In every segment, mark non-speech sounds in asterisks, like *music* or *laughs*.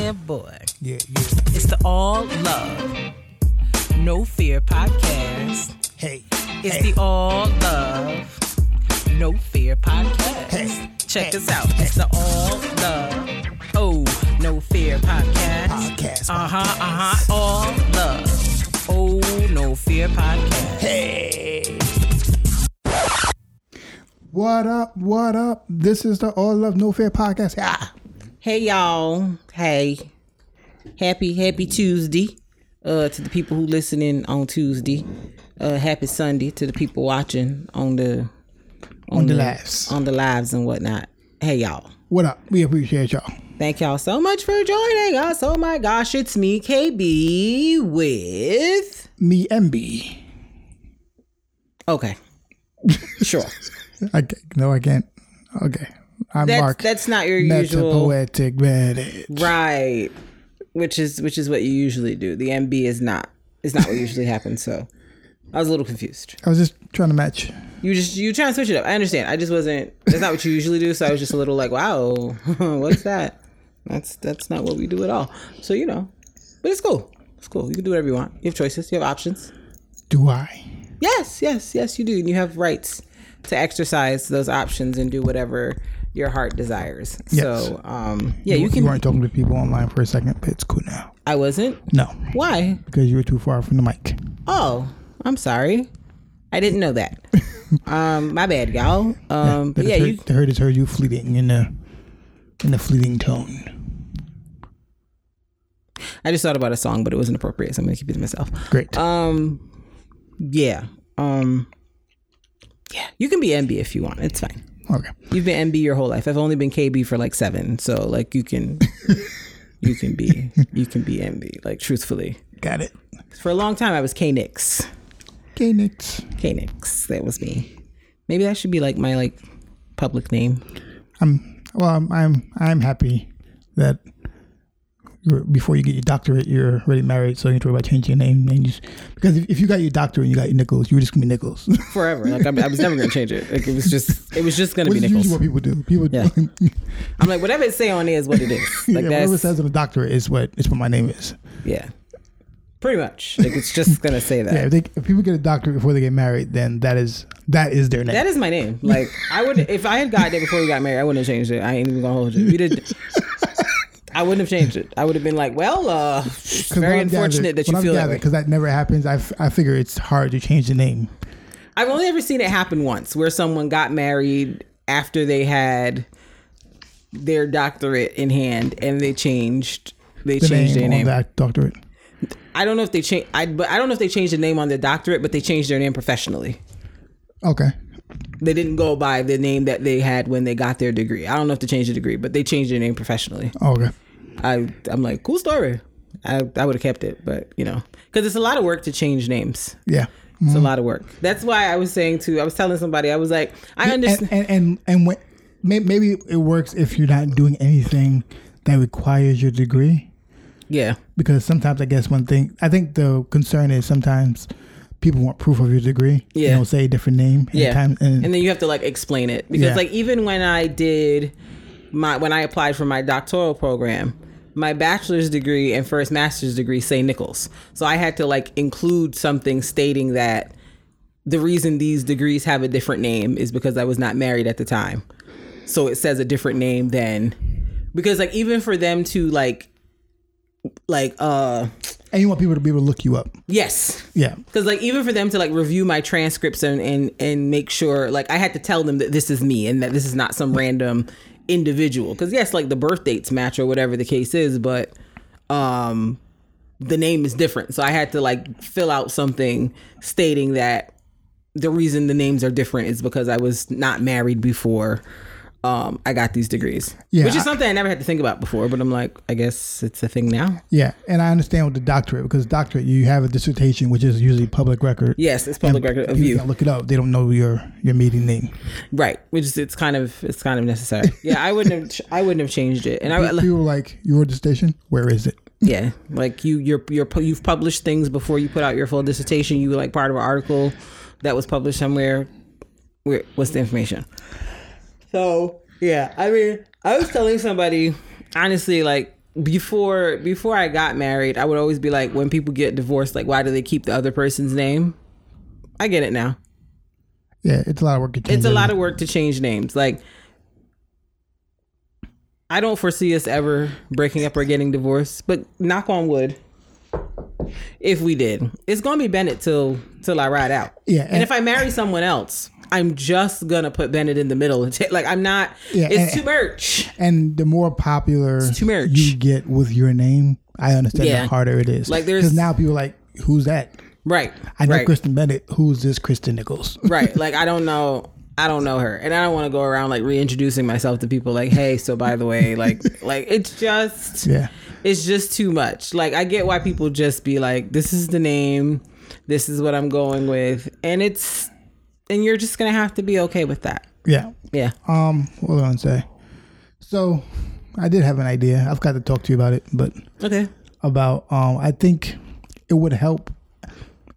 boy. Yeah, yeah. It's the All Love, No Fear podcast. Hey, It's hey. the All Love, No Fear podcast. Hey. Check Hey. us out. It's the All Love, Oh, No Fear podcast. Podcast, Uh huh, uh huh. All Love, Oh, No Fear podcast. Hey. What up? What up? This is the All Love No Fear podcast. Ah, Hey y'all. Hey. Happy happy Tuesday. Uh to the people who listening on Tuesday. Uh happy Sunday to the people watching on the on the lives. on the lives and whatnot. Hey y'all. What up? We appreciate y'all. Thank y'all so much for joining us. Oh my gosh, it's me, KB, with Me MB. Okay. *laughs* Sure. I no, I can't. Okay, I'm That's Mark. that's not your usual Metapoetic Reddit. Right. Which is which is what you usually do. The MB is not is not what usually happens, so I was a little confused. I was just trying to match. You just you trying to switch it up. I understand. I just wasn't. That's not what you usually do. So I was just a little like, wow, *laughs* what's that? That's that's not what we do at all. So you know, but it's cool. It's cool. You can do whatever you want. You have choices. You have options. Do I? Yes, yes, yes. You do. And you have rights to exercise those options and do whatever your heart desires. Yes. So um, yeah, you You can. weren't talking to people online for a second, but it's cool now. I wasn't. No, Why? because you were too far from the mic. Oh, I'm sorry. I didn't know that. *laughs* um, my bad, y'all. Um, but But yeah, heard, you. the heard is heard you fleeting in a in a fleeting tone. I just thought about a song, but it wasn't appropriate, so I'm gonna keep it to myself. Great. Um, yeah. Um, yeah. You can be MB if you want. It's fine. Okay. You've been MB your whole life. I've only been KB for like seven, so like you can, *laughs* you can be, you can be MB. Like truthfully, Got it. for a long time I was K Nix. K Nix. K Nix. That was me. Maybe that should be like my like public name. I'm well. I'm I'm, I'm happy that before you get your doctorate, you're already married, so you don't have to worry about changing your name. And you because if, if you got your doctorate and you got your Nichols, you were just gonna be Nichols. *laughs* forever. Like I, I was never gonna change it. Like it was just, it was just gonna Which be Nichols. what people do. People, Yeah. *laughs* I'm like, whatever it say on there is what it is. *laughs* Like yeah, whatever it says on the doctorate is what is what my name is. yeah, pretty much. Like it's just gonna say that. Yeah, if, they, if people get a doctorate before they get married, then that is that is their name. That is my name. Like I would, if I had got it before we got married, I wouldn't have changed it. I ain't even gonna hold you. We did. I wouldn't have changed it. I would have been like, well, uh, very unfortunate that you feel that way. because that never happens. I, f- I figure it's hard to change the name. I've only ever seen it happen once, where someone got married after they had their doctorate in hand, and they changed. They The changed name their name. that doctorate. I don't know if they changed. I but I don't know if they changed the name on their doctorate, but they changed their name professionally. Okay. They didn't go by the name that they had when they got their degree. I don't know if they changed the degree, but they changed their name professionally. Okay. I I'm like cool story. I I would have kept it, but you know, because it's a lot of work to change names. Yeah. It's a mm-hmm. lot of work. That's why I was saying to. I was telling somebody. I was like, I understand. And and and, and when, maybe it works if you're not doing anything that requires your degree. yeah, Because sometimes I guess one thing I think the concern is sometimes people want proof of your degree. Yeah. You know, say a different name. And yeah. Time, and, and then you have to like explain it because Yeah. like even when I did my when I applied for my doctoral program. My bachelor's degree and first master's degree say Nichols. So I had to like include something stating that the reason these degrees have a different name is because I was not married at the time. So it says a different name than because like even for them to like like uh and you want people to be able to look you up. yes Yeah. because like even for them to like review my transcripts and, and and make sure like i had to tell them that this is me and that this is not some random individual. Because yes like the birth dates match or whatever the case is but um the name is different. So i had to like fill out something stating that the reason the names are different is because i was not married before um, I got these degrees. Yeah, which is something I never had to think about before. But I'm like, I guess it's a thing now. Yeah, and I understand with the doctorate because doctorate you have a dissertation which is usually public record. Yes, it's public record of you. look it up. They don't know your your meeting name. Right, which is it's kind of it's kind of necessary. *laughs* Yeah, I wouldn't have I wouldn't have changed it, and I People are like your dissertation. Where is it? *laughs* yeah, like you you're you're you've published things before you put out your full dissertation. You were like part of an article that was published somewhere. Where what's the information? So yeah, I mean, I was telling somebody honestly, like before before I got married, I would always be like, when people get divorced, like why do they keep the other person's name? I get it now. Yeah, it's a lot of work to change. it's a lot of work to change names. Like, I don't foresee us ever breaking up or getting divorced, but knock on wood, if we did, it's gonna be Bennett till till I ride out. Yeah, and, and- if I marry someone else, I'm just gonna put Bennett in the middle and take like I'm not. Yeah, it's and- too much. And the more popular too much. you get with your name, I understand Yeah. the harder it is. Like, there's- because now people are like, who's that? Right. I know right. Kristen Bennett. Who's this Kristen Nichols? *laughs* right like i don't know i don't know her and i don't want to go around like reintroducing myself to people like hey so by the way like *laughs* like it's just Yeah. it's just too much like i get why people just be like this is the name this is what i'm going with and it's and you're just gonna have to be okay with that Yeah. yeah Um, what was I gonna say? So, I did have an idea. I've got to talk to you about it, but okay about um, I think it would help.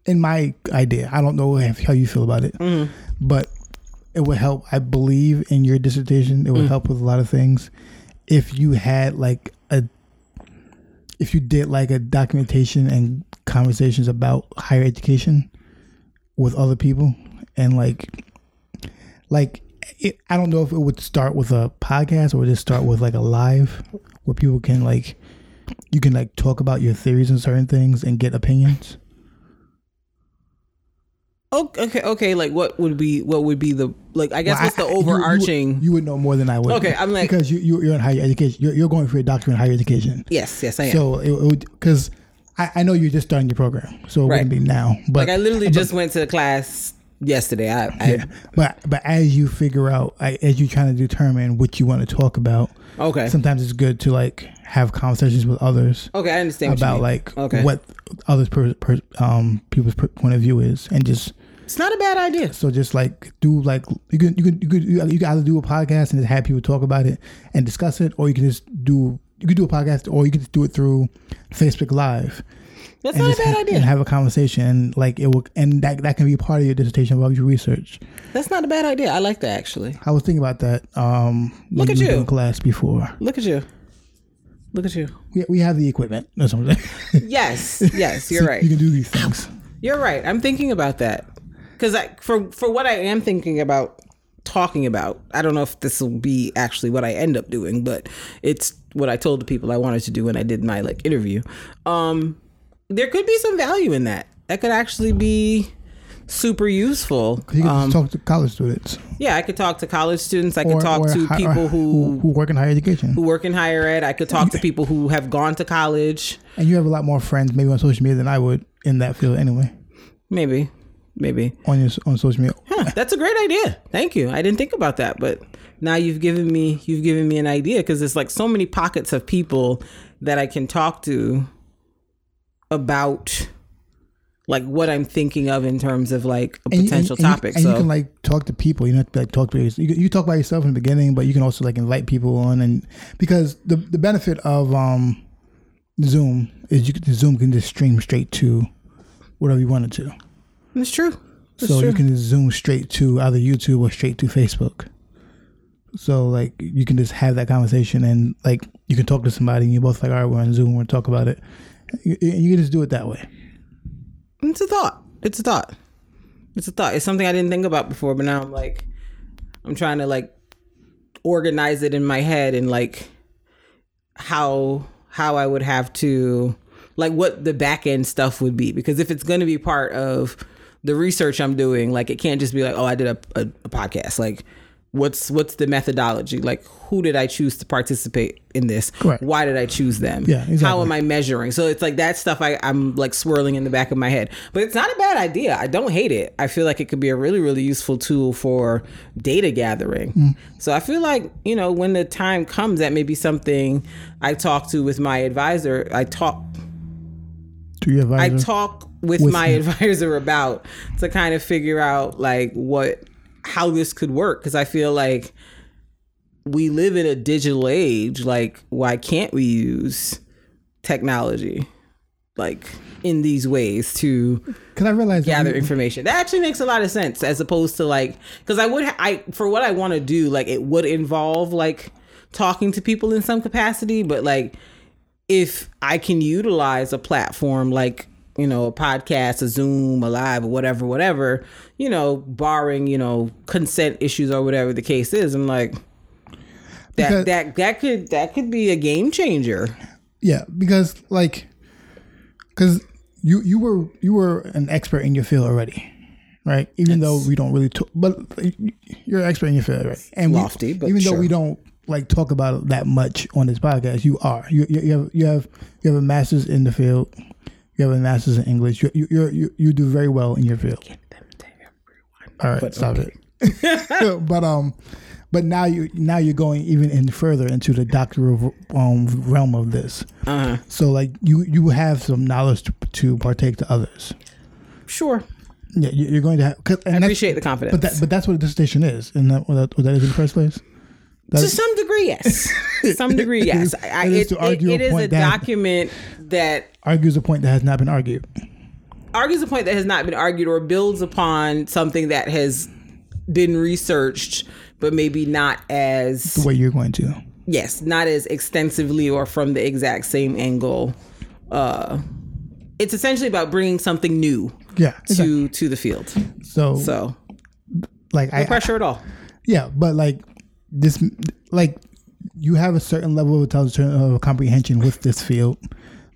In my idea, I don't know if, how you feel about it, Mm-hmm. but it would help. I believe in your dissertation. It would Mm. help with a lot of things. If you had like a, if you did like a documentation and conversations about higher education with other people, and like, like it, I don't know if it would start with a podcast or just start with like a live where people can like you can like talk about your theories and certain things and get opinions. Oh, okay okay like what would be what would be the like i guess Well, what's the I- you- you- overarching You, would know more than I would. Okay, I'm like- because you you- you're in higher education. You're, you're going for a doctorate in higher education. yes yes i am So it, would because I, I know you're just starting your program, so it Right. wouldn't be now. But like i literally just went to class yesterday. I, I yeah, but but as you figure out, I, as you're trying to determine what you want to talk about, okay. sometimes it's good to like have conversations with others okay i understand you about like Okay. what others per, per, um people's per, point of view is, and just it's not a bad idea. So just like do like you can you can you could you can either do a podcast and just have people talk about it and discuss it, or you can just do you can do a podcast, or you can just do it through Facebook Live that's not a bad ha- idea and have a conversation. And like it will, and that that can be part of your dissertation about your research. That's not a bad idea. I like that actually. I was thinking about that. Um, Look at you. doing class before. Look at you. Look at you. We, we have the equipment. *laughs* That's what I'm saying. Yes, yes, you're *laughs* right. You can do these things. You're right. I'm thinking about that because I for for what I am thinking about talking about. I don't know if this will be actually what I end up doing, but it's what I told the people I wanted to do when I did my like interview. Um, there could be some value in that. That could actually be super useful. You can Um, talk to college students yeah, I could talk to college students. I could talk to hi- people who who work in higher education. who work in higher ed. I could talk to people who have gone to college. and you have a lot more friends maybe on social media than I would in that field anyway. Maybe, maybe. On your on social media. Huh, that's a great idea. Thank you. I didn't think about that, but now you've given me you've given me an idea because there's like so many pockets of people that I can talk to about like what I'm thinking of in terms of like a And you- potential and you- topic. And so you can like talk to people. You don't have to like talk to you. You talk by yourself in the beginning, but you can also like invite people on, and because the the benefit of um Zoom is you can, Zoom can just stream straight to whatever you wanted to. That's true. It's so true. you can just zoom straight to either YouTube or straight to Facebook. So like you can just have that conversation and like you can talk to somebody and you're both like, all right, we're on Zoom, we're gonna talk about it. You, you can just do it that way. It's a thought. It's a thought. It's a thought. It's something I didn't think about before, but now I'm like, I'm trying to like organize it in my head and like how how I would have to like what the back end stuff would be because if it's going to be part of the research I'm doing, like it can't just be like, oh, I did a, a, a podcast. Like what's what's the methodology? Like who did i choose to participate in this? Correct. why did i choose them? Yeah, exactly. how am i measuring? So it's like that stuff I, i'm like swirling in the back of my head. But it's not a bad idea. I don't hate it. I feel like it could be a really really useful tool for data gathering. Mm. so i feel like you know when the time comes that may be something i talk to with my advisor i talk To your I talk with, With my *laughs* advisor about to kind of figure out like what how this could work because I feel like we live in a digital age. Like, why can't we use technology like in these ways to Because I realize gather information? That actually makes a lot of sense as opposed to like because I would ha- I for what I want to do like it would involve like talking to people in some capacity, but like if I can utilize a platform like you know a podcast, a Zoom, a live, or whatever, whatever, you know, barring you know consent issues or whatever the case is, I'm like that Because- that that could that could be a game changer. Yeah, because like, because you you were you were an expert in your field already, right? Even though we don't really talk, but you're an expert in your field, right? And we- Lofty, but even though we don't like talk about it that much on this podcast, you are you you, you have you have you have a master's in the field. You have a master's in English. You you you're, you you do very well in your field. All right, stop it. *laughs* but um, but now you now you're going even in further into the doctoral um realm of this. Uh-huh. So like you you have some knowledge to, to partake to others. Sure, Yeah, you- you're going to have. 'cause- and I appreciate the confidence. But that but that's what a dissertation is, and that that, what that is in the first place. To some degree, yes. *laughs* Some degree, yes. I, I, It is it, to argue it a is a that- document that Argues a point that has not been argued. argues a point that has not been argued or builds upon something that has been researched, but maybe not as The way you're going to. yes, not as extensively or from the exact same angle. Uh, it's essentially about bringing something new Yeah. to exactly. to the field. So, So like I, no pressure at all. yeah, but like this, like you have a certain level of intelligence of comprehension with this field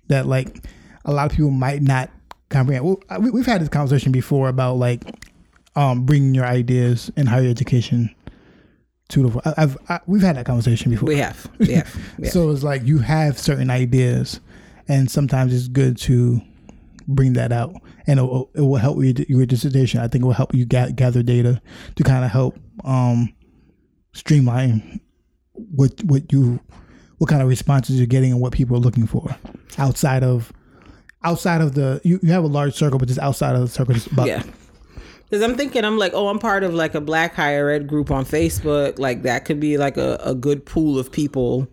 that like a lot of people might not comprehend. Well, we- we've had this conversation before about like um bringing your ideas in higher education to the. I- I've I, we've had that conversation before. We have, we have. *laughs* So it's like you have certain ideas, and sometimes it's good to bring that out, and it will, it will help your, your dissertation. I think it will help you ga- gather data to kind of help um, streamline what what you what kind of responses you're getting and what people are looking for outside of outside of the you, you have a large circle, but just outside of the circle. Just about, Yeah. Because I'm thinking, I'm like, oh, I'm part of like a Black higher ed group on Facebook. Like that could be like a, a good pool of people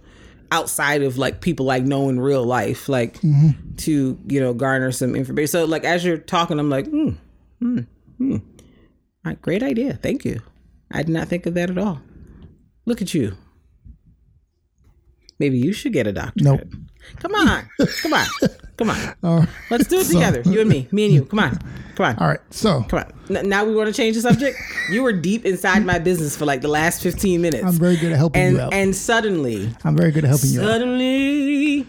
outside of like people like know in real life, like to you know garner some information. So like as you're talking, I'm like, hmm, hmm, hmm. Right, great idea. Thank you. I did not think of that at all. Look at you. Maybe you should get a doctorate. Nope. Come on. Come on. Come on. *laughs* Right. Let's do it together. You and me. Me and you. Come on. Come on. All right. So Come on. N- now we want to change the subject. you were deep inside my business for like the last 15 minutes. I'm very good at helping and you out. and suddenly, I'm very good at helping you out. suddenly,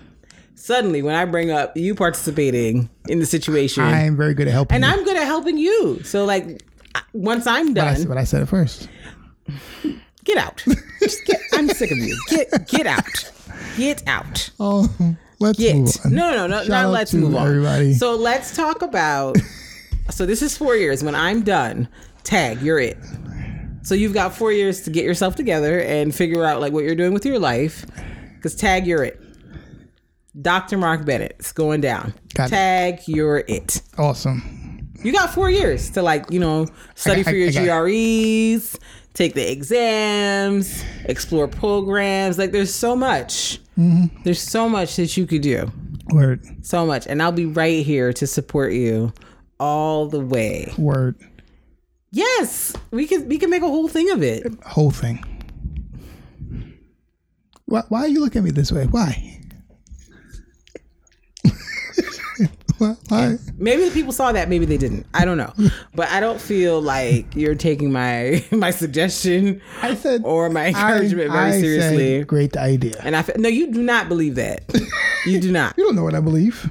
suddenly, when I bring up you participating in the situation, I am very good at helping and you. I'm good at helping you. So like, once I'm but, I, done, but I said it first. Get out. Just get. I'm sick of you. Get get out. Get out. Oh, let's Get. move on. No, no, no, no. Shout Now let's move on. everybody. So let's talk about. so this is four years. When I'm done, tag, you're it. So you've got four years to get yourself together and figure out like what you're doing with your life. Because tag, you're it. Dr. Mark Bennett, it's going down. Got it. tag, you're it. Awesome. You got four years to like, you know, study I- for your I got GREs, take the exams, explore programs. Like there's so much. Mm-hmm. There's so much that you could do. Word. So much. And I'll be right here to support you all the way. Word. Yes. We can we can make a whole thing of it. Whole thing. Why, why are you looking at me this way? Why? Maybe the people saw that, maybe they didn't. I don't know. But I don't feel like you're taking my *laughs* my suggestion I said or my encouragement I- very I said seriously. great idea. And I no, you do not believe that. You do not. *laughs* You don't know what I believe.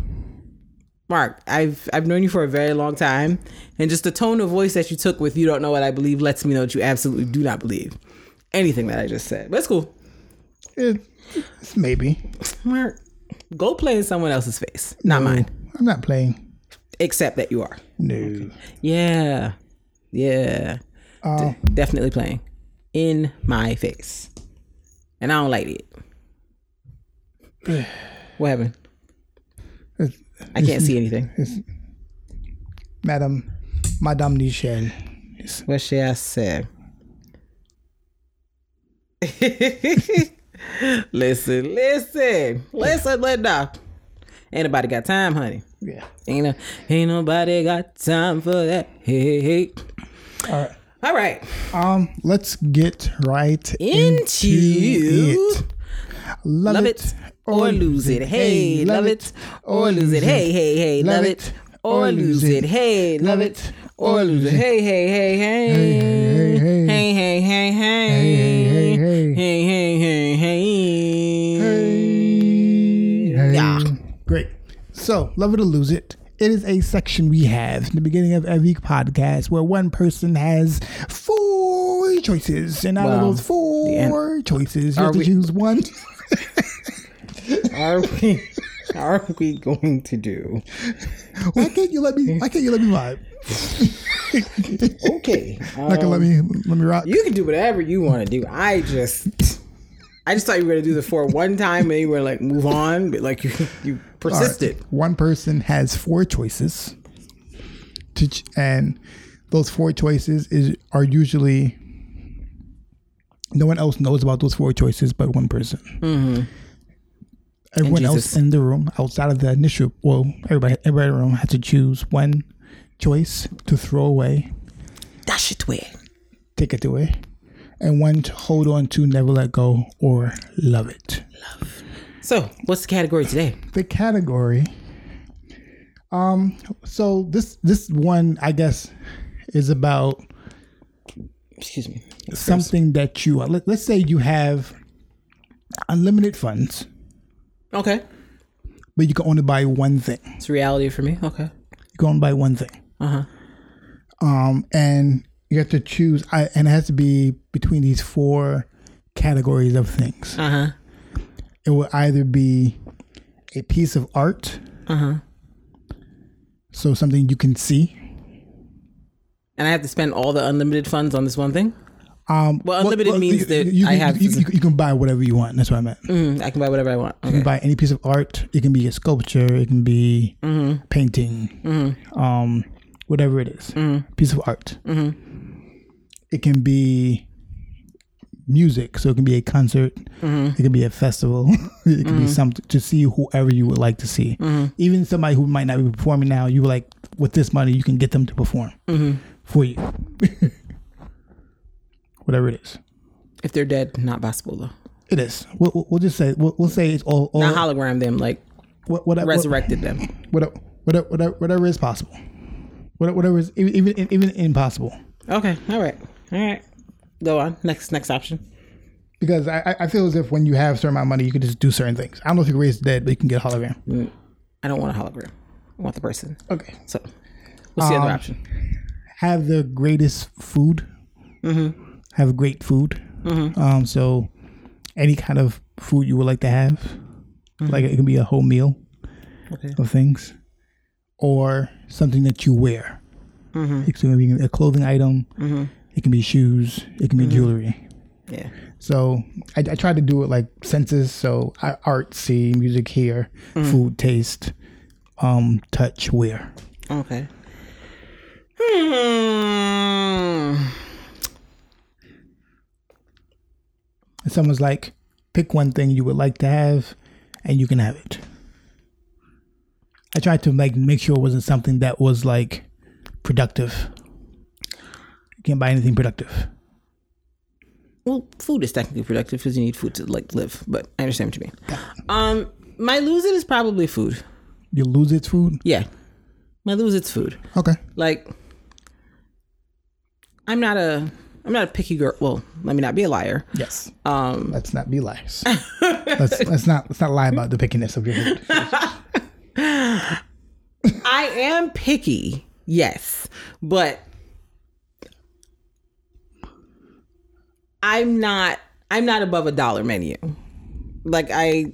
Mark, I've I've known you for a very long time, and just the tone of voice that you took with "you don't know what I believe" lets me know that you absolutely do not believe. anything that I just said. But it's cool. It, it's maybe. Mark, go play in someone else's face, not mine. I'm not playing. Except that you are. No. Yeah. Yeah. Uh, Definitely playing in my face. And I don't like it. *sighs* What happened? it's, I can't see anything. Madam, Madame Michelle. What should I say? listen, listen, listen, Linda. Ain't nobody got time, honey. Yeah. Ain't no, ain't nobody got time for that. Hey, hey. All right. All right. Um, let's get right Into it. Love, Love it or lose it. Hey, love it or lose it. Hey, hey, hey, love it or lose it. Hey, love it or lose it. Hey, hey, hey, hey. Hey, hey, hey. Hey, hey, hey, hey. hey, hey. Hey, hey, hey, hey. So, love it or lose it. It is a section we have in the beginning of every podcast where one person has four choices, and out of those four choices, you Are have to we- choose one. Are we, are we going to do? why can't you let me? Why can't you let me vibe? Okay. Not gonna let me um, let me rock. You can do whatever you want to do. I just, I just thought you were gonna do the four one time and you were like move on, but like you you All right. persisted. One person has four choices, to ch- and those four choices is are usually no one else knows about those four choices but one person. Mm-hmm. Everyone else in the room, outside of the initial, well, everybody, everybody in the room has to choose one choice to throw away, Dash it away. take it away, and one to hold on to, never let go, or love it. So, what's the category today? the category um so this this one i guess is about Excuse me. something that you let, let's say you have unlimited funds Okay. but you can only buy one thing It's reality for me. Okay. you can only buy one thing Uh huh. um and you have to choose I, and it has to be between these four categories of things Uh huh. It will either be a piece of art Uh huh. so something you can see And I have to spend all the unlimited funds on this one thing. um Well, unlimited means you, that you, I you- have you, you, you can buy whatever you want that's what i meant Mm, I can buy whatever I want. You can buy any piece of art. It can be a sculpture. It can be Mm-hmm. painting, um, whatever it is. Mm-hmm. Piece of art. It can be music, so it can be a concert. Mm-hmm. It can be a festival. *laughs* it can be something to see whoever you would like to see. Mm-hmm. Even somebody who might not be performing now, you like, with this money, you can get them to perform Mm-hmm. for you. *laughs* whatever it is. If they're dead, not possible though. It is. We'll, we'll- just say we'll, we'll say it's all, all Not hologram them, like what, what, what, resurrected them. *laughs* whatever, whatever, whatever, whatever is possible. Whatever, whatever is even even even impossible. Okay. All right. All right. Go on. Next. Next option. Because I, I- feel as if when you have a certain amount of money, you can just do certain things. I don't know if you can raise the dead, but you can get a hologram. I don't want a hologram. I want the person. Okay. So, what's the other Um, option? Have the greatest food. Mm-hmm. Have great food. Um. So, any kind of food you would like to have, like it can be a whole meal Mm-hmm. Okay. of things, or something that you wear. Mm-hmm. It be a clothing item. It can be shoes. It can be Mm-hmm. jewelry. Yeah. So I, I try to do it like senses. So I, art, see, music, hear, food, taste, um, touch, wear. Okay. Hmm. And someone's like, pick one thing you would like to have, and you can have it. I tried to like make sure it wasn't something that was like productive. You can't buy anything productive. Well, food is technically productive because you need food to like live. But I understand what you mean. Um, my lose it is probably food. You lose its food. Yeah, my lose it's food. Okay. Like, I'm not a I'm not a picky girl. Well, let me not be a liar. Yes. Um, Let's not be liars. let's let's not let's not lie about the pickiness of your food. *laughs* I am picky, yes, but I'm not I'm not above a dollar menu. Like I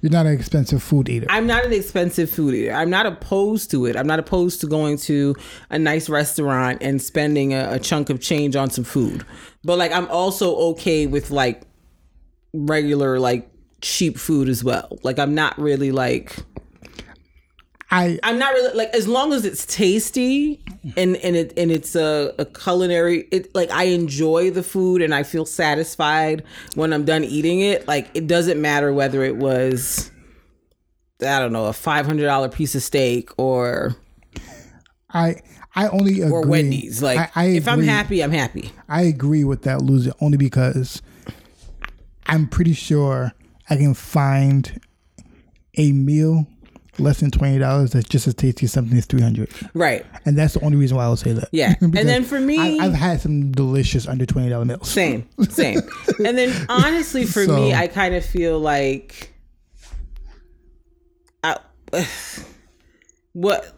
You're not an expensive food eater. I'm not an expensive food eater. I'm not opposed to it. I'm not opposed to going to a nice restaurant and spending a, a chunk of change on some food. But like I'm also okay with like regular like cheap food as well. Like I'm not really like I I'm not really like as long as it's tasty and and it and it's a, a culinary it like I enjoy the food and I feel satisfied when I'm done eating it. Like it doesn't matter whether it was I don't know, a five hundred dollar piece of steak or I I only agree. or Wendy's. Like I, I if I'm happy, I'm happy. I agree with that loser only because I'm pretty sure I can find a meal less than twenty dollars that's just as tasty as something that's three hundred, Right. and that's the only reason why I would say that. Yeah. *laughs* And then for me I, I've had some delicious under twenty dollar meals. Same, same. *laughs* and then honestly, for me, I kind of feel like, I, *sighs* what,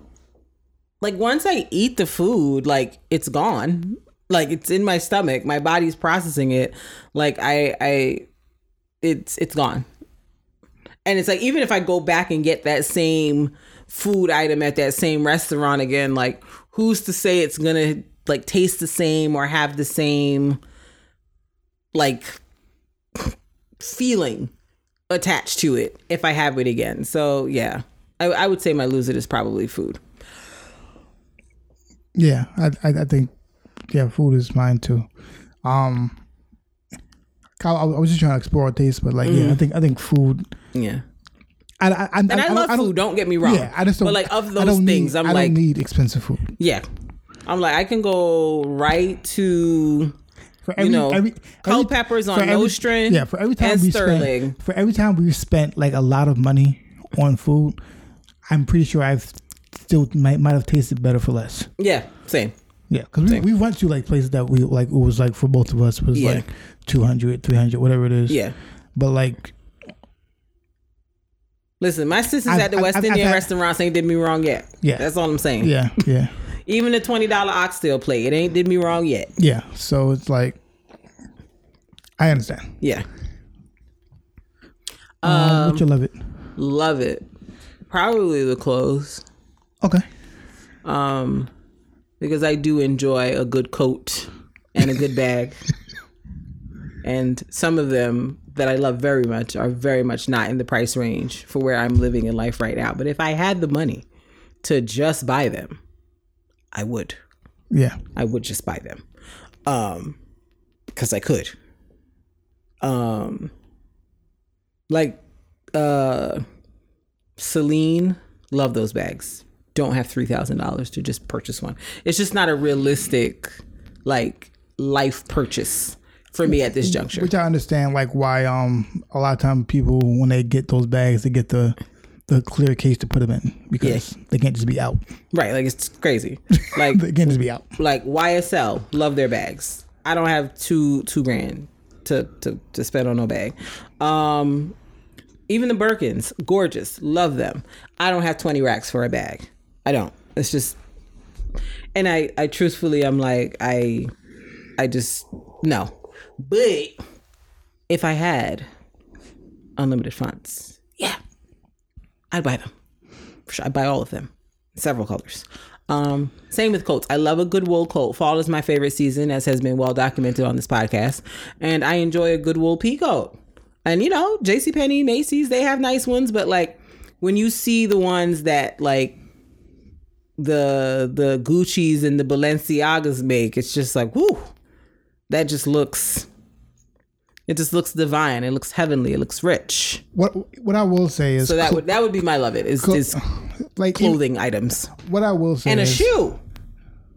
like once I eat the food, like it's gone, like it's in my stomach, my body's processing it, like I, I, it's it's gone. And it's like even if I go back and get that same food item at that same restaurant again, like who's to say it's gonna like taste the same or have the same like feeling attached to it if I have it again. So yeah, I, I would say my loser is probably food. Yeah, I, I think yeah, food is mine too. Um, I, I was just trying to explore taste, but like yeah, I mm. think I think food. Yeah, I, I, I, and I, love food. Don't get me wrong. Yeah, I just don't. But like of those don't things, need, I'm I like, don't need expensive food. yeah, I'm like I can go right to For every, know, every, every- Peppers on for every- Nostrand Yeah, for every time we Sterling. spent, for every time we've spent like a lot of money on food, I'm pretty sure I've still might might have tasted better for less. yeah, same. Yeah, because we, we went to like places that we like it was like for both of us was Yeah. like 200, 300, whatever it is. Yeah. but like Listen, my sisters I've- at the I've- West I've- Indian restaurants ain't did me wrong yet. Yeah. that's all I'm saying. yeah, yeah, *laughs* Even the twenty dollar oxtail plate, it ain't did me wrong yet. yeah. So it's like I understand. Yeah, Um, but you love it. love it. Probably the clothes. Okay. um, because I do enjoy a good coat and a good bag. *laughs* and some of them that I love very much are very much not in the price range for where I'm living in life right now. But if I had the money to just buy them, I would. Yeah. I would just buy them. Um cuz I could. Um like uh Celine, love those bags. Don't have $3,000 to just purchase one. It's just not a realistic like life purchase for me at this juncture. Which I understand, like why um a lot of time people when they get those bags, they get the the clear case to put them in because they can't just be out. Right, like it's crazy. *laughs* Like They can't just be out. like YSL, love their bags. I don't have two two grand to to to spend on no bag. Um, even the Birkins, gorgeous, love them. I don't have twenty racks for a bag. I don't. It's just, and I I truthfully I'm like I I just no. But if I had unlimited funds, yeah, I'd buy them. Sure, I'd buy all of them, several colors. Um, same with coats. I love a good wool coat. Fall is my favorite season, as has been well documented on this podcast, and I enjoy a good wool pea coat. And you know, J.C. Penney, Macy's, they have nice ones, but like when you see the ones that like the the Gucci's and the Balenciagas make, it's just like, whoo, that just looks. It just looks divine. It looks heavenly. It looks rich. What what I will say is So that cl- would that would be my love. It is, is *sighs* like clothing items what I will say and a is, shoe.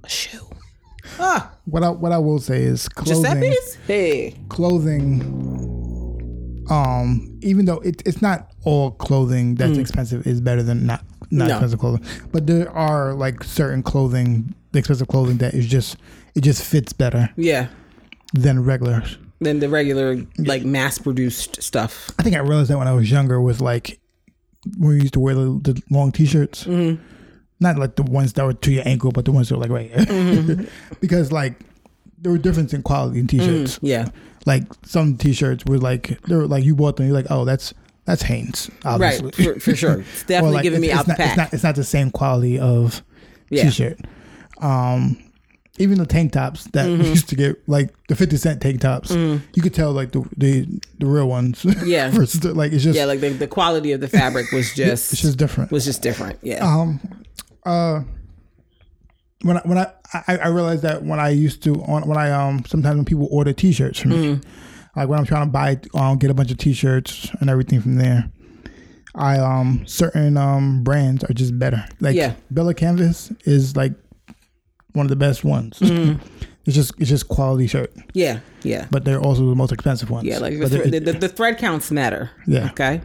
A shoe. Ah, What I what I will say is clothing. Giuseppe's. Hey, clothing um even though it, it's not all clothing that's expensive is better than not not Mm. No. expensive clothing but there are like certain clothing expensive clothing that is just it just fits better yeah. than regular Than the regular like mass produced stuff. i think i realized that when i was younger was like when we used to wear the, the long t-shirts mm-hmm. not like the ones that were to your ankle but the ones that were like right here mm-hmm. *laughs* because like there were difference in quality in t-shirts. Mm-hmm. Yeah. Like some t-shirts were like they were like you bought them, you're like, oh, that's that's Hanes, obviously. Right. For, for sure. *laughs* It's definitely like, giving me it's, out the it's not, pack. It's not, it's not the same quality of Yeah. t-shirt. Um, even the tank tops that Mm-hmm. we used to get, like the fifty cent tank tops, you could tell like the the, the real ones. *laughs* Yeah. versus the, like it's just yeah, like the, the quality of the fabric was *laughs* just it's just different. was just different. Yeah. um, uh, when I when I, I I realized that when I used to on when I um sometimes when people order T-shirts from me, Mm-hmm. like when I'm trying to buy um get a bunch of T-shirts and everything from there, I um certain um brands are just better. Like Yeah. Bella Canvas is like one of the best ones. Mm-hmm. it's just it's just quality shirt, yeah. Yeah. but they're also the most expensive ones. Yeah. Like the, the, the, the thread counts matter. Yeah. Okay.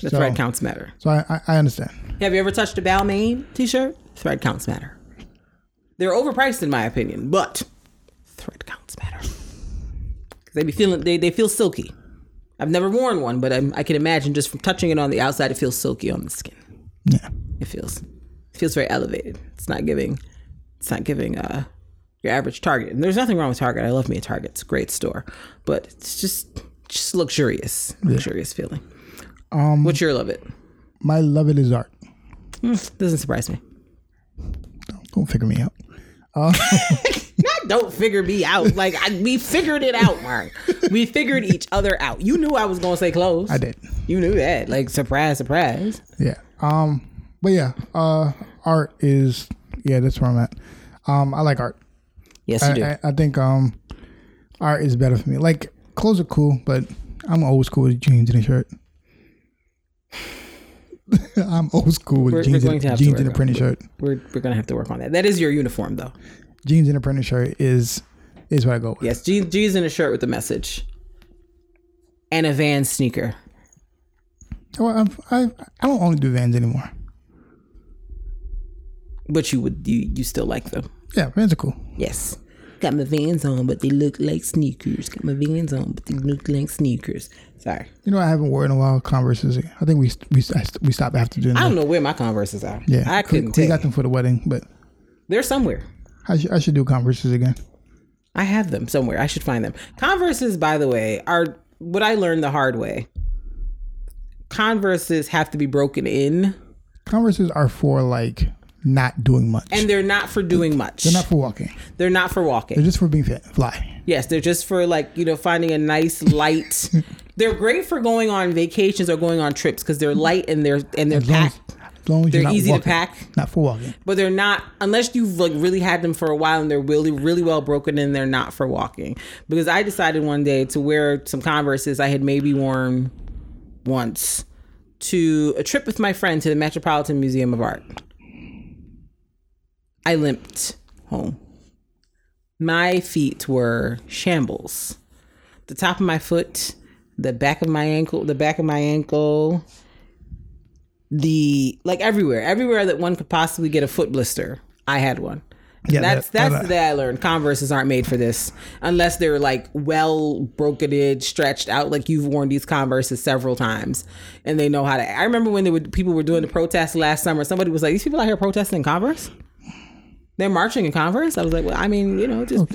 The So- thread counts matter. so I, I I understand. Have you ever touched a Balmain t-shirt? Thread counts matter. They're overpriced in my opinion, but thread counts matter. They be feeling they, they feel silky. I've never worn one, but I'm, I can imagine just from touching it on the outside, it feels silky on the skin. Yeah. It feels it feels very elevated. It's not giving it's not giving uh your average Target. And there's nothing wrong with Target. I love me a Target. It's a great store, but it's just just luxurious, luxurious feeling. Um, What's your love it? My love it is art. Doesn't surprise me. Don't figure me out. *laughs* Not don't figure me out. Like I, we figured it out, Mark. We figured each other out. You knew I was gonna say close. I did. You knew that. Like surprise, surprise. Yeah. Um. But yeah. Uh. Art is. Yeah. That's where I'm at. Um. I like art. Yes, you I, do. I, I think um. Art is better for me. Like clothes are cool, but I'm old school with jeans and a shirt. *laughs* I'm old school with We're- jeans, we're and, to have to jeans and a printed shirt. we're we're gonna have to work on that. That is your uniform, though. Jeans and a printed shirt is is what I go with. Yes, jeans, jeans and a shirt with a message, and a Van sneaker. Well, I'm, I I don't only do Vans anymore. But you would you you still like them? Yeah, Vans are cool. Yes. Got my Vans on, but they look like sneakers. Got my Vans on, but they look like sneakers. Sorry, You know, I haven't worn in a while. Converses. I think we we we stopped after doing I don't know where my Converses are. Yeah, I couldn't We, tell. we got them for the wedding, but They're somewhere. I should I should do Converses again. I have them somewhere. I should find them. Converses, by the way, are what I learned the hard way. Converses have to be broken in, Converses are for like not doing much. and they're not for doing much. They're not for walking. They're not for walking. They're just for being fit, fly. Yes, they're just for like you know finding a nice light. *laughs* they're great for going on vacations or going on trips because they're light and they're and they're As long as, packed. as, long as They're easy to pack. Not for walking. but they're not unless you've like really had them for a while and they're really really well broken in they're not for walking because i decided one day to wear some converses i had maybe worn once to a trip with my friend to the metropolitan museum of art i limped home my feet were shambles the top of my foot the back of my ankle the back of my ankle the like everywhere, everywhere that one could possibly get a foot blister, I had one. Yeah, that's that- that's that- the day I learned Converses aren't made for this unless they're like well broken in, stretched out. Like you've worn these Converses several times, and they know how to. I remember when they were people were doing the protest last summer. Somebody was like, "These people out here protesting in Converse? They're marching in Converse." I was like, "Well, I mean, you know, just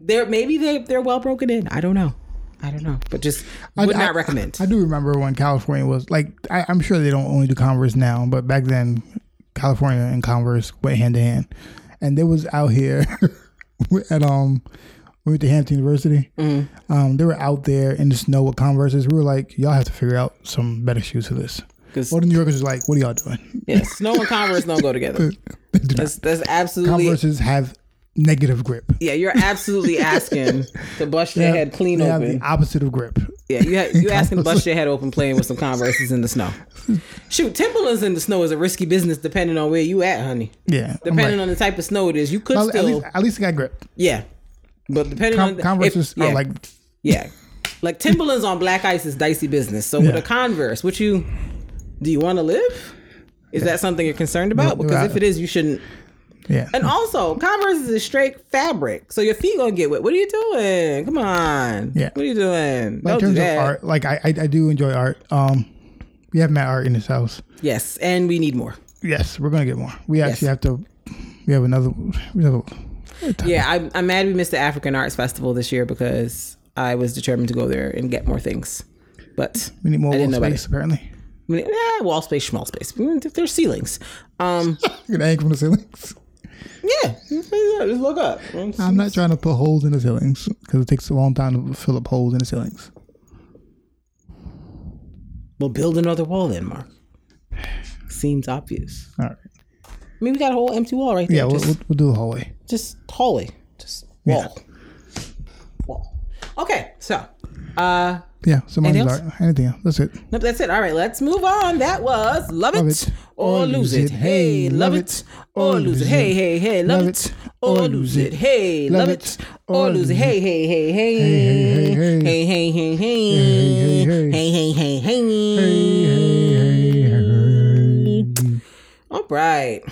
they're maybe they they're well broken in. I don't know, I don't know, but just would I- not recommend." I do remember when California was like, I, I'm sure they don't only do Converse now, but back then, California and Converse went hand to hand, and they was out here *laughs* at um. We went to Hampton University. Mm-hmm. Um, they were out there in the snow with Converses. We were like, y'all have to figure out some better shoes for this. 'Cause- Well, the New Yorkers was like, what are y'all doing? Yes, snow and Converse don't go together. Do. *laughs* That's that's absolutely Converses have negative grip. yeah. You're absolutely *laughs* asking to bust your head clean open. the opposite of grip. Yeah, you ha- you *laughs* asking to bust your head open playing with some Converses in the snow. Shoot, Timberlands in the snow is a risky business depending on where you at, honey. Yeah. Depending like, on the type of snow it is, you could well, still at least at least it got grip. yeah. But depending Com- on the, Converses if- yeah, are like yeah, like Timberlands on black ice is dicey business. So with Yeah. a Converse, what you do you want to live? Is that something you're concerned about? Because I- if it is, you shouldn't yeah. And also, Converse is a straight fabric, so your feet gonna get wet. What are you doing? Come on. Yeah. What are you doing? In do terms that. of art, like I, I I do enjoy art. Um, we have Matt art in this house. Yes, and we need more. Yes, we're gonna get more. We actually Yes. have to. We have another. We have a Yeah, I'm, I'm mad we missed the African Arts Festival this year because I was determined to go there and get more things. But We need more I didn't know space, apparently. Yeah, wall space, small space. There's ceilings. Um, *laughs* You're gonna hang from the ceilings. yeah, just look up. I'm not trying to put holes in the ceilings because it takes a long time to fill up holes in the ceilings. We'll build another wall then, Mark. Seems obvious. All right. I mean, we got a whole empty wall right there. Yeah, we'll, just, we'll, we'll do a hallway. just hallway, just wall, wall. Okay, so uh, yeah, so anything else? Anything else. That's it. Nope, that's it. All right, let's move on. That was Love, love it, or, or Lose It. Hey, love it or lose it. Hey, hey, hey, love it or lose it. Hey, love it or lose it. Hey, hey, hey, hey. Hey, hey, hey, hey. Hey, hey, hey, hey. Hey, hey, hey, hey. All right.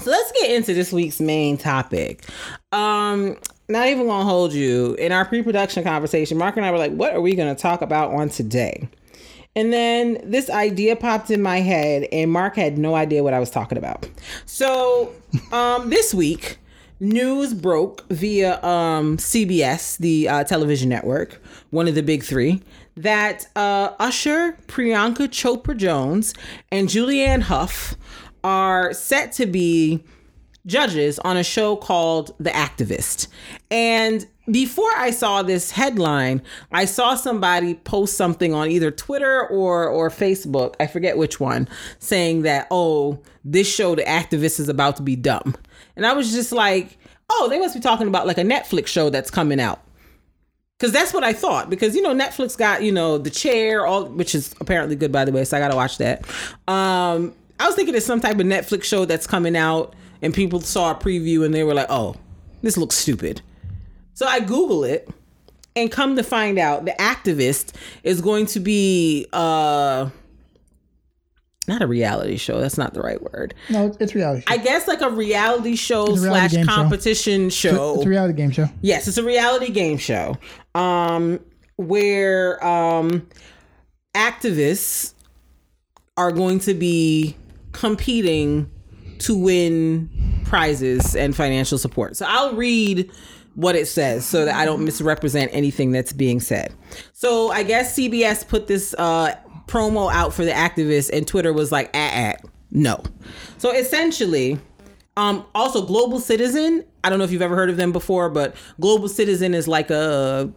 So let's get into this week's main topic. Um, not even gonna hold you. In our pre-production conversation, Mark and I were like, what are we gonna talk about on today? And then this idea popped in my head, and Mark had no idea what I was talking about. So *laughs* um, this week, news broke via um, CBS, the uh, television network, one of the big three, that uh, Usher, Priyanka Chopra Jonas, and Julianne Hough are set to be judges on a show called The Activist. And before I saw this headline, I saw somebody post something on either Twitter or or Facebook, I forget which one, saying that oh, this show The Activist is about to be dumb. And I was just like, "Oh, they must be talking about like a Netflix show that's coming out." Cause that's what I thought. Because you know Netflix got you know the chair, all which is apparently good by the way. So I gotta watch that. Um, I was thinking it's some type of Netflix show that's coming out, and people saw a preview and they were like, "Oh, this looks stupid." So I Google it, and come to find out, the activist is going to be uh, not a reality show. That's not the right word. No, it's, it's reality. Show. I guess like a reality show a reality slash game show. competition show. It's a reality game show. Yes, it's a reality game show um, where um, activists are going to be competing to win prizes and financial support. So I'll read what it says so that I don't misrepresent anything that's being said. So I guess CBS put this uh, promo out for the activists, and Twitter was like, at, at, no. So essentially, um, also Global Citizen. I don't know if you've ever heard of them before, but Global Citizen is like a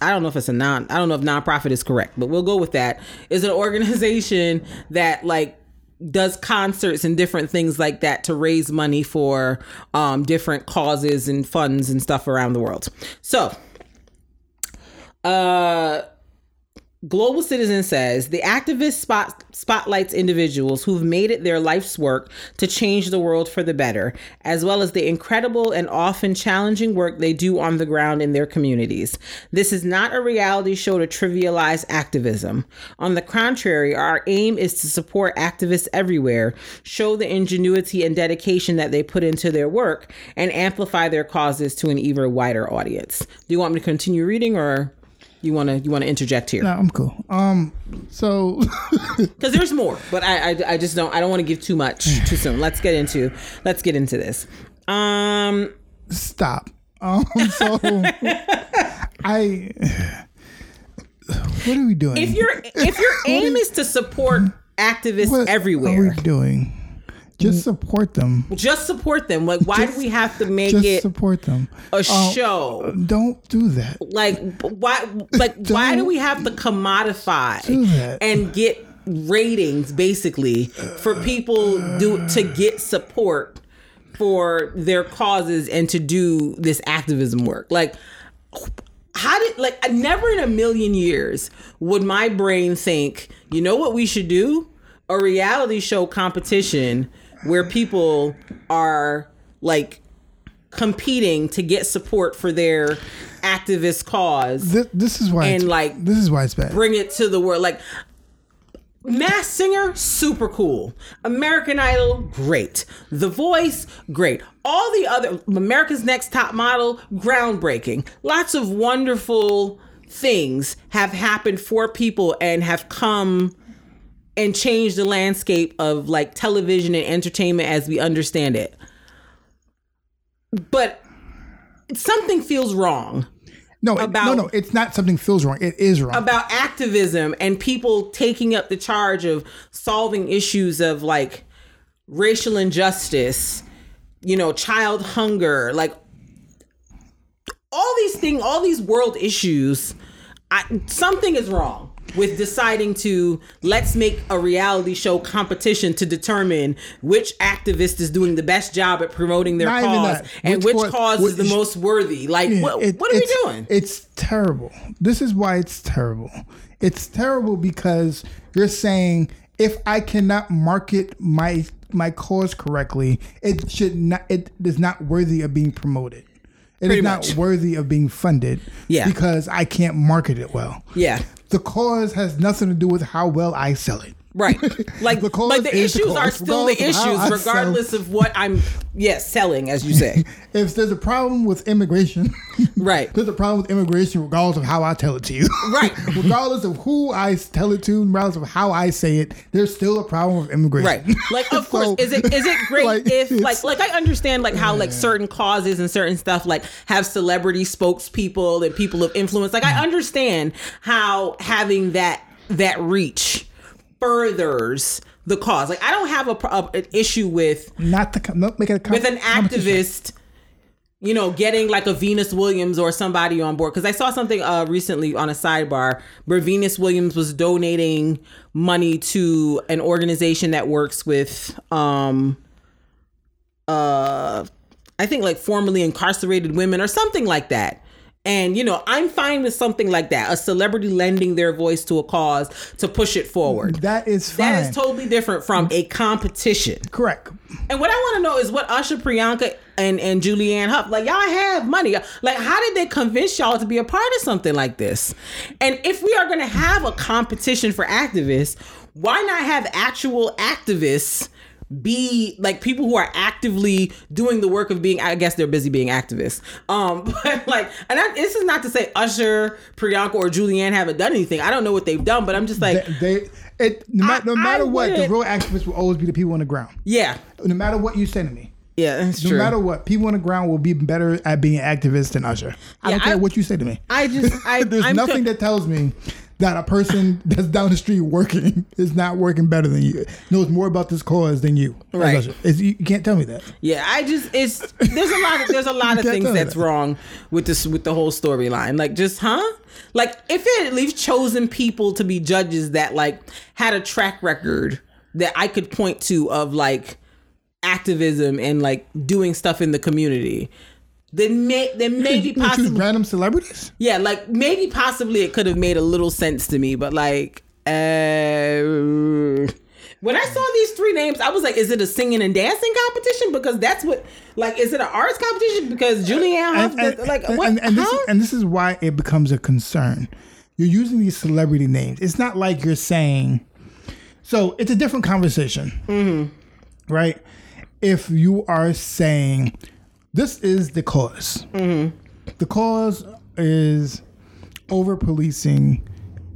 I don't know if it's a non I don't know if nonprofit is correct, but we'll go with that. Is an *laughs* organization that like does concerts and different things like that to raise money for um, different causes and funds and stuff around the world. So, uh Global Citizen says the activist spot, spotlights individuals who've made it their life's work to change the world for the better, as well as the incredible and often challenging work they do on the ground in their communities. This is not a reality show to trivialize activism. On the contrary, our aim is to support activists everywhere, show the ingenuity and dedication that they put into their work, and amplify their causes to an even wider audience. Do you want me to continue reading or? You want to you want to interject here? No, I'm cool. Um, so *laughs* because there's more but I, I i just don't i don't want to give too much too soon let's get into let's get into this um stop. Um, so *laughs* I. What are we doing? if your if your aim is to support activists everywhere, what are we doing? Just support them. just support them like why do we have to make Just it support them. a uh, show Don't do that. like why like why do we have to commodify and get ratings basically for people do to get support for their causes and to do this activism work like how did like never in a million years would my brain think you know what we should do a reality show competition where people are like competing to get support for their activist cause This, this is why. And, it's, like, this is why it's bad. bring it to the world like Masked Singer, super cool. American Idol, great. The Voice, great. All the other America's Next Top Model, groundbreaking. Lots of wonderful things have happened for people and have come and change the landscape of like television and entertainment as we understand it. but something feels wrong No, it- About- no, no. It's not something feels wrong. It is wrong. about activism and people taking up the charge of solving issues of like racial injustice, you know, child hunger, like all these things, all these world issues. I, something is wrong with deciding to let's make a reality show competition to determine which activist is doing the best job at promoting their Not cause and Which which, cause- is the most worthy. Like, what, It- what are we doing? It's terrible. This is why it's terrible. It's terrible because you're saying if I cannot market my my cause correctly, it should not. It is not worthy of being promoted. It is Pretty not much. worthy of being funded. Yeah. because I can't market it well. yeah. The cause has nothing to do with how well I sell it. Right. *laughs* Like The cause like the is the issues are still the regardless of how I issues regardless of what I'm yes, selling as you say. *laughs* If there's a problem with immigration, *laughs* Right. there's a problem with immigration regardless of how I tell it to you. *laughs* Right. regardless of who I tell it to, regardless of how I say it, there's still a problem with immigration. Right. Like of course is it is it great like, if like like I understand like how like certain causes and certain stuff like have celebrity spokespeople and people of influence. Like I mm-hmm. understand how having that that reach furthers the cause. Like I don't have a, pro- an issue with Not the not make it a com- with an activist you know getting like a venus williams or somebody on board. Because i saw something uh recently on a sidebar where venus williams was donating money to an organization that works with um uh i think like formerly incarcerated women or something like that and you know i'm fine with something like that a celebrity lending their voice to a cause to push it forward That is fine. that is totally different from a competition Correct. and what I want to know is what Usher, Priyanka, and and Julianne Hough like. Y'all have money. Like, how did they convince y'all to be a part of something like this? And if we are going to have a competition for activists, why not have actual activists? Be like people who are actively doing the work of being i guess they're busy being activists um *laughs* but like and I, this is not to say usher priyanka or julianne haven't done anything i don't know what they've done but i'm just like They, they it no, I- no matter I what, the wouldn't- real activists will always be the people on the ground. yeah No matter what you say to me. yeah that's No true matter what, people on the ground will be better at being activists than Usher. I don't care I- what you say to me. i just *laughs* i There's I'm nothing co- that tells me that a person *laughs* that's down the street working *laughs* is not working better than you, knows more about this cause than you. Right. It's- you can't tell me that. Yeah, I just it's there's a lot of there's a *laughs* lot of things that's that. wrong with this with the whole storyline. Like just huh? Like if it at least chosen people to be judges that like had a track record that I could point to of like activism and like doing stuff in the community. Then may then maybe possibly random celebrities. yeah, like maybe possibly it could have made a little sense to me, but like uh when I saw these three names, I was like, is it a singing and dancing competition? Because that's what like is it an arts competition? Because Julianne Hough and, does- like and, what and, and this, and this is why it becomes a concern. You're using these celebrity names. It's not like you're saying. So it's a different conversation, Mm-hmm. right? If you are saying this is the because Mm-hmm. the cause is over policing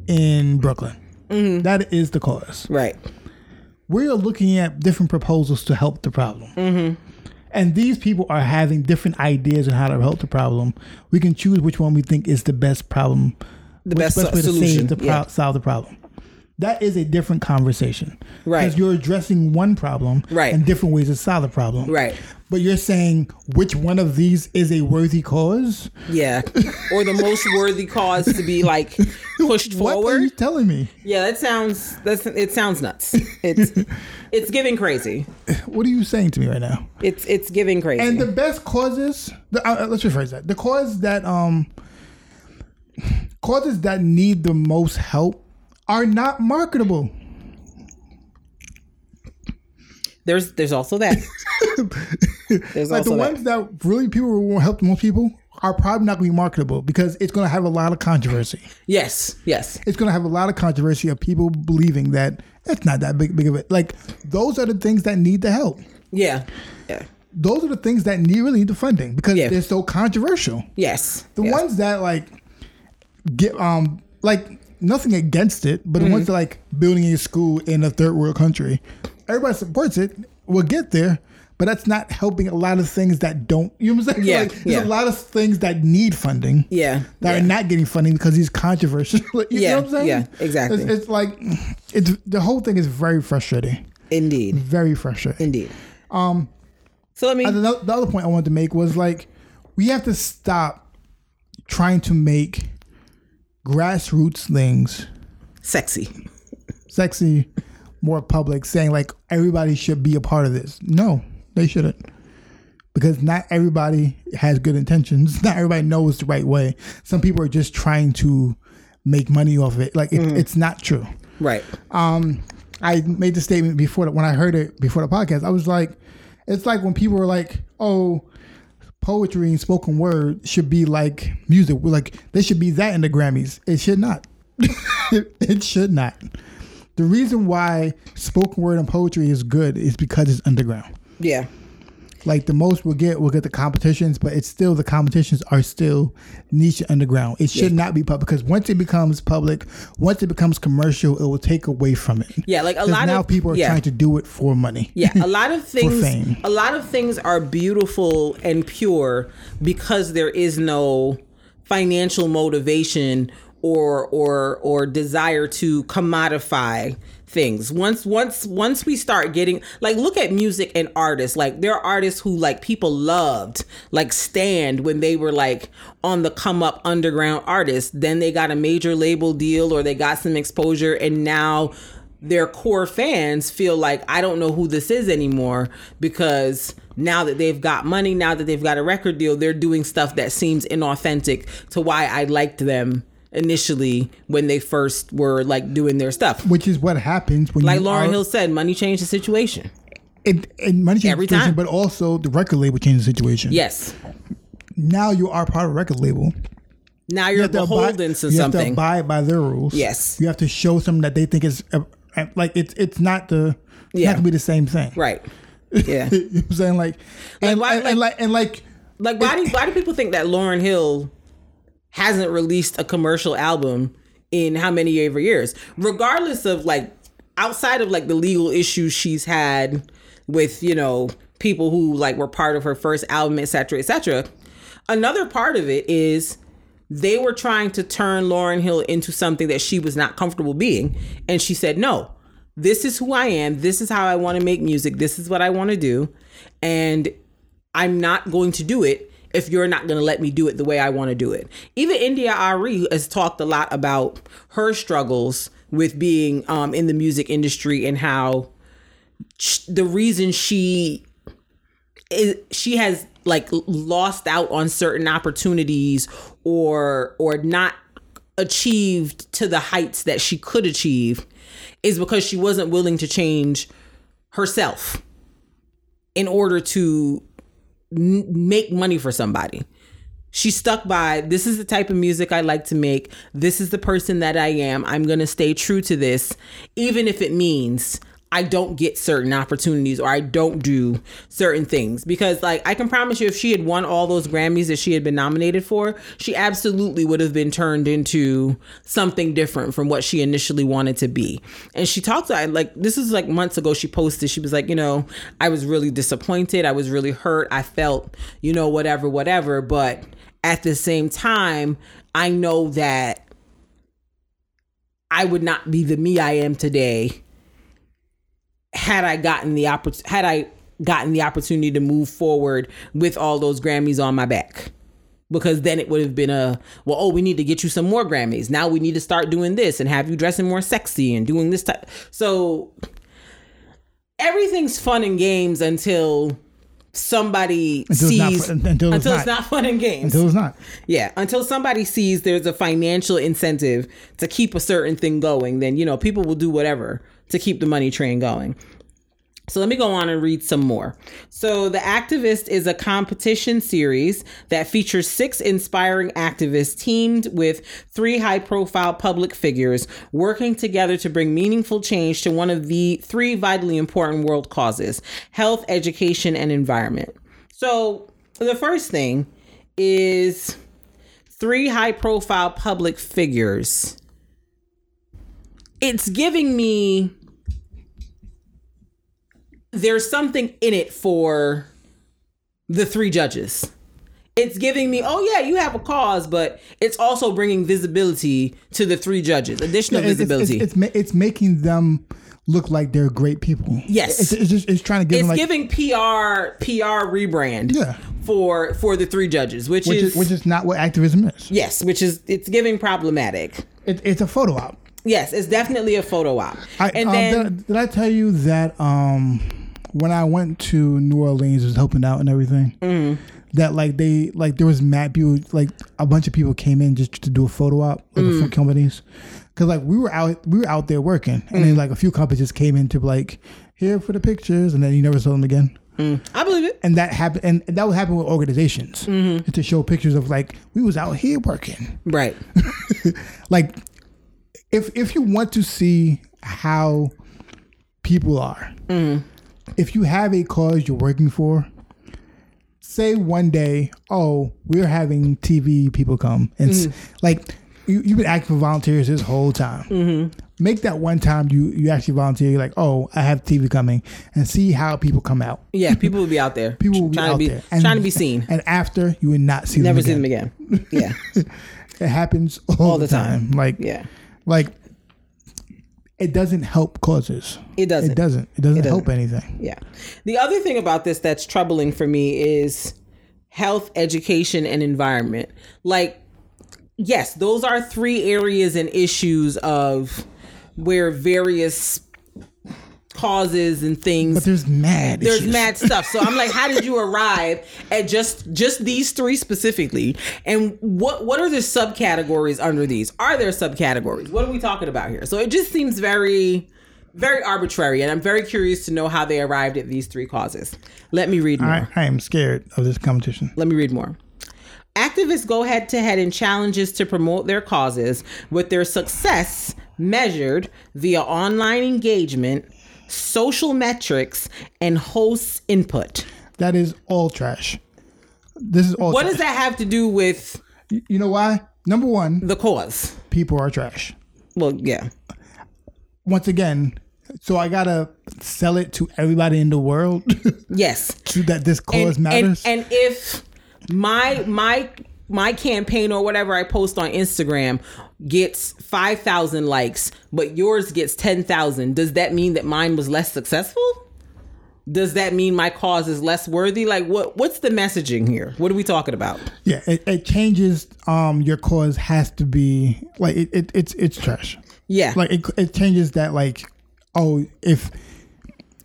in Brooklyn. Mm-hmm. That is the cause Right. we are looking at different proposals to help the problem. And these people are having different ideas on how to help the problem. We can choose which one we think is the best problem, the best so- way to save the pro- yeah. solve the problem. That is a different conversation, Right. Because you're addressing one problem, Right. and different ways to solve the problem, Right. But you're saying which one of these is a worthy cause? Yeah. or the most worthy cause to be like pushed forward. What are you telling me? Yeah, that sounds that's it sounds nuts. It's it's giving crazy. What are you saying to me right now? It's it's giving crazy. And the best causes, the, uh, uh, let's rephrase that. The cause that um causes that need the most help are not marketable. there's there's also that. *laughs* There's Like the ones that. that really people will help the most people are probably not going to be marketable because it's going to have a lot of controversy. Yes, yes. It's going to have a lot of controversy of people believing that it's not that big big of it. Like those are the things that need the help. Yeah. Yeah. Those are the things that need really need the funding because Yeah. they're so controversial. Yes. The yes. ones that like get um like nothing against it, but Mm-hmm. ones like building a school in a third world country, everybody supports it. We'll get there, but that's not helping a lot of things that don't. You know what I'm saying? *laughs* Yeah, like, there's yeah. a lot of things that need funding. Yeah, That yeah. are not getting funding because he's controversial. *laughs* you Yeah, know what I'm saying? yeah, exactly. It's, it's like it's the whole thing is very frustrating. Indeed, Very frustrating. indeed. Um, so let me. The, the other point I wanted to make was like we have to stop trying to make grassroots things sexy. sexy, more public, saying like everybody should be a part of this. No, they shouldn't. Because not everybody has good intentions. *laughs* Not everybody knows the right way. Some people are just trying to make money off of it. Like it, it's not true. Right. Um, I made the statement before that when I heard it before the podcast. I was like, it's like when people were like, "Oh, poetry and spoken word should be like music. Like, they should be that in the Grammys. It should not. *laughs* it should not. The reason why spoken word and poetry is good is because it's underground. yeah. Like the most we'll get, we'll get the competitions, but it's still the competitions are still niche underground. It should not be public because once it becomes public, once it becomes commercial, it will take away from it. Yeah, like a lot now of people are yeah. trying to do it for money. Yeah, a *laughs* lot of things a lot of things are beautiful and pure because there is no financial motivation or or or desire to commodify things. Once once once we start getting like look at music and artists. Like there are artists who like people loved, like stand when they were like on the come up underground artists. Then they got a major label deal or they got some exposure and now their core fans feel like I don't know who this is anymore because now that they've got money, now that they've got a record deal, they're doing stuff that seems inauthentic to why I liked them initially when they first were like doing their stuff. Which is what happens when Like you Lauryn are, Hill said, money changed the situation. it, it money changes Every the situation, time. but also the record label changes the situation. Yes. Now you are part of a record label. Now you're to beholden abide- to you have to something. abide by their rules. Yes. You have to show something that they think is uh, like it's it's not the it's Yeah. not gonna be the same thing. right. *laughs* Yeah. you know what I'm saying? Like and, why- and, and like and like Like why do why do people think that Lauryn Hill hasn't released a commercial album in how many ever years? Regardless of like outside of like the legal issues she's had with, you know, people who like were part of her first album, et cetera, et cetera. Another part of it is they were trying to turn Lauryn Hill into something that she was not comfortable being. And she said, no, this is who I am. This is how I want to make music. This is what I want to do. And I'm not going to do it if you're not going to let me do it the way I want to do it. Even India.Arie has talked a lot about her struggles with being um, in the music industry and how the reason she is she has like lost out on certain opportunities or or not achieved to the heights that she could achieve is because she wasn't willing to change herself in order to make money for somebody. She stuck by this is the type of music I like to make. This is the person that I am. I'm going to stay true to this, even if it means I don't get certain opportunities or I don't do certain things. Because, like, I can promise you, if she had won all those Grammys that she had been nominated for, she absolutely would have been turned into something different from what she initially wanted to be. And she talked, I like, this is like months ago, she posted, she was like, you know, I was really disappointed. I was really hurt. I felt, you know, whatever, whatever. But at the same time, I know that I would not be the me I am today had I gotten the oppor- had I gotten the opportunity to move forward with all those Grammys on my back. Because then it would have been a well, oh, we need to get you some more Grammys. Now we need to start doing this and have you dressing more sexy and doing this type. So everything's fun and games until somebody Until it's not sees until it's not. not fun and games. until it's not. Yeah, until somebody sees there's a financial incentive to keep a certain thing going, then you know people will do whatever to keep the money train going. So let me go on and read some more. So The Activist is a competition series that features six inspiring activists teamed with three high-profile public figures working together to bring meaningful change to one of the three vitally important world causes: health, education, and environment. So the first thing is three high profile public figures. It's giving me there's something in it for the three judges. It's giving me, oh yeah, you have a cause, but it's also bringing visibility to the three judges, additional It's- it's- visibility. It's, it's, it's making them look like they're great people. Yes. It's, it's just it's trying to give it's them like giving PR PR rebrand Yeah. for for the three judges, which, which is, is which is not what activism is. yes, which is it's giving problematic. It, it's a photo op. Yes, it's definitely a photo op. I, and um, then did, did I tell you that um, when I went to New Orleans, was helping out and everything. Mm-hmm. That like they like there was mad people like a bunch of people came in just to do a photo op like Mm. companies because like we were out we were out there working and Mm. then like a few companies just came in to be like here for the pictures and then you never saw them again I believe it. and that happened and that would happen with organizations Mm-hmm. to show pictures of like we was out here working Right. *laughs* like if if you want to see how people are if you have a cause you're working for say one day oh we're having tv people come and s mm-hmm. like you, you've been acting for volunteers this whole time mm-hmm. make that one time you you actually volunteer you're like oh i have tv coming and see how people come out Yeah, people will be out there. people will be trying out to be there trying to be seen. and after you would not see Never them see again. them again. *laughs* Yeah. it happens all, the the time. time like Yeah. like it doesn't help causes. It doesn't. It doesn't. It doesn't, doesn't. help anything. Yeah. The other thing about this that's troubling for me is health, education, and environment. Like, yes, those are three areas and issues of where various causes and things But there's mad. there's issues. mad stuff. So I'm like, how did you *laughs* arrive at just just these three specifically? And what what are the subcategories under these? Are there subcategories? What are we talking about here? So it just seems very very arbitrary, and I'm very curious to know how they arrived at these three causes. Let me read more. I, I am scared of this competition. Let me read more. Activists go head to head in challenges to promote their causes, with their success measured via online engagement, social metrics, and hosts' input. That is all trash. This is all. What trash. does that have to do with You- know why? Number one, the cause? people are trash. Well, yeah. Once again, so I gotta sell it to everybody in the world *laughs* Yes. to that this cause and, matters. And, and if my my my campaign or whatever I post on Instagram gets 5,000 likes, but yours gets 10,000, does that mean that mine was less successful? Does that mean my cause is less worthy? Like what what's the messaging here? What are we talking about? yeah, it, it changes. Um, your cause has to be like it, it. It's it's trash. Yeah. like it, it changes that like oh if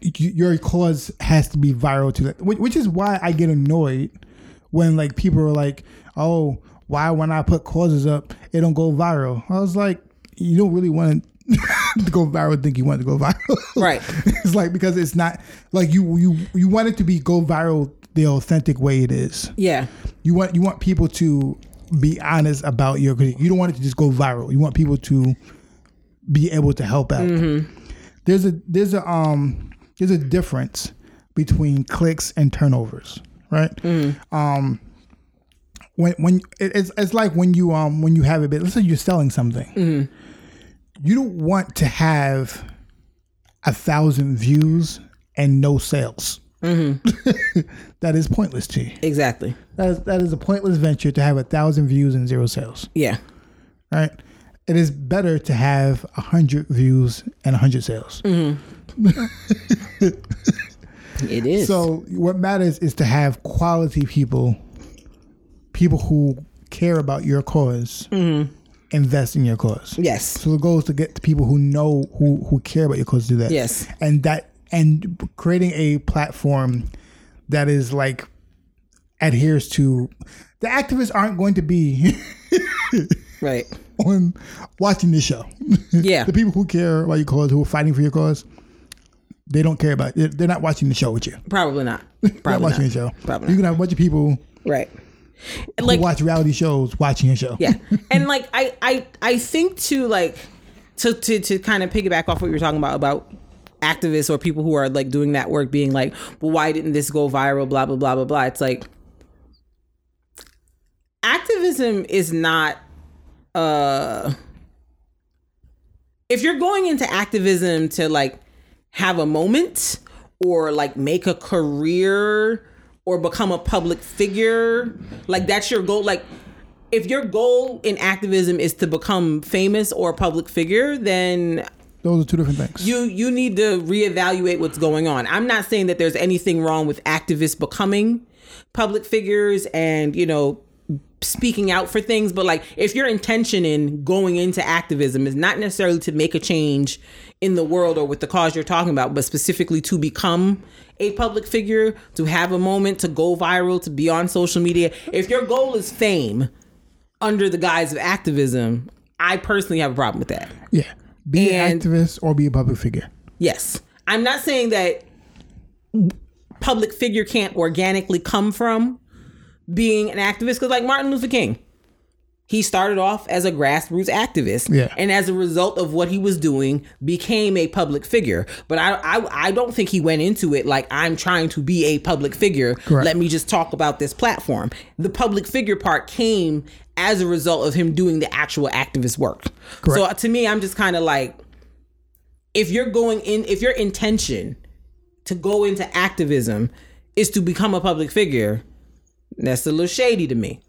your cause has to be viral to that which, which is why i get annoyed when like people are like oh why when i put causes up it don't go viral. I was like you don't really want to *laughs* go viral think you want to go viral. Right. *laughs* it's like because it's not like you you you want it to be go viral the authentic way it is. Yeah. you want you want people to be honest about your you don't want it to just go viral. You want people to be able to help out. There's a there's a um there's a difference between clicks and turnovers right? Um when when it's it's like when you um when you have a bit let's say you're selling something mm-hmm. you don't want to have a thousand views and no sales mm-hmm. *laughs* that is pointless to you Exactly. that is, that is a pointless venture to have a thousand views and zero sales. Yeah. Right? It is better to have a hundred views and a hundred sales. Mm-hmm. *laughs* It is. So what matters is to have quality people, people who care about your because mm-hmm. invest in your cause. yes. So the goal is to get the people who know who who care about your cause to do that. Yes. and that and creating a platform that is like adheres to the activists aren't going to be *laughs* Right. on watching this show. *laughs* Yeah. the people who care about your cause, who are fighting for your cause, they don't care about. They're, they're not watching the show with you. Probably not. *laughs* They're not Probably watching not. the show. Probably You can have a bunch of people Right. Like watch reality shows watching your show. yeah. *laughs* And like i i i think to like to to to kind of piggyback off what you were talking about about activists or people who are like doing that work being like well why didn't this go viral? Blah blah blah blah blah. It's like activism is not uh if you're going into activism to like have a moment or like make a career or become a public figure, like that's your goal. Like if your goal in activism is to become famous or a public figure, then Those are two different things. you you need to reevaluate what's going on. I'm not saying that there's anything wrong with activists becoming public figures and you know speaking out for things, but like if your intention in going into activism is not necessarily to make a change in the world or with the cause you're talking about, but specifically to become a public figure, to have a moment, to go viral, to be on social media, if your goal is fame under the guise of activism, I personally have a problem with that. yeah. Be an activist or be a public figure. Yes. I'm not saying that public figure can't organically come from being an activist because like Martin Luther King he started off as a grassroots activist Yeah. and as a result of what he was doing became a public figure. But I, I i don't think he went into it like i'm trying to be a public figure. Correct. let me just talk about this platform. The public figure part came as a result of him doing the actual activist work. So to me i'm just kind of like if you're going in if your intention to go into activism is to become a public figure that's a little shady to me.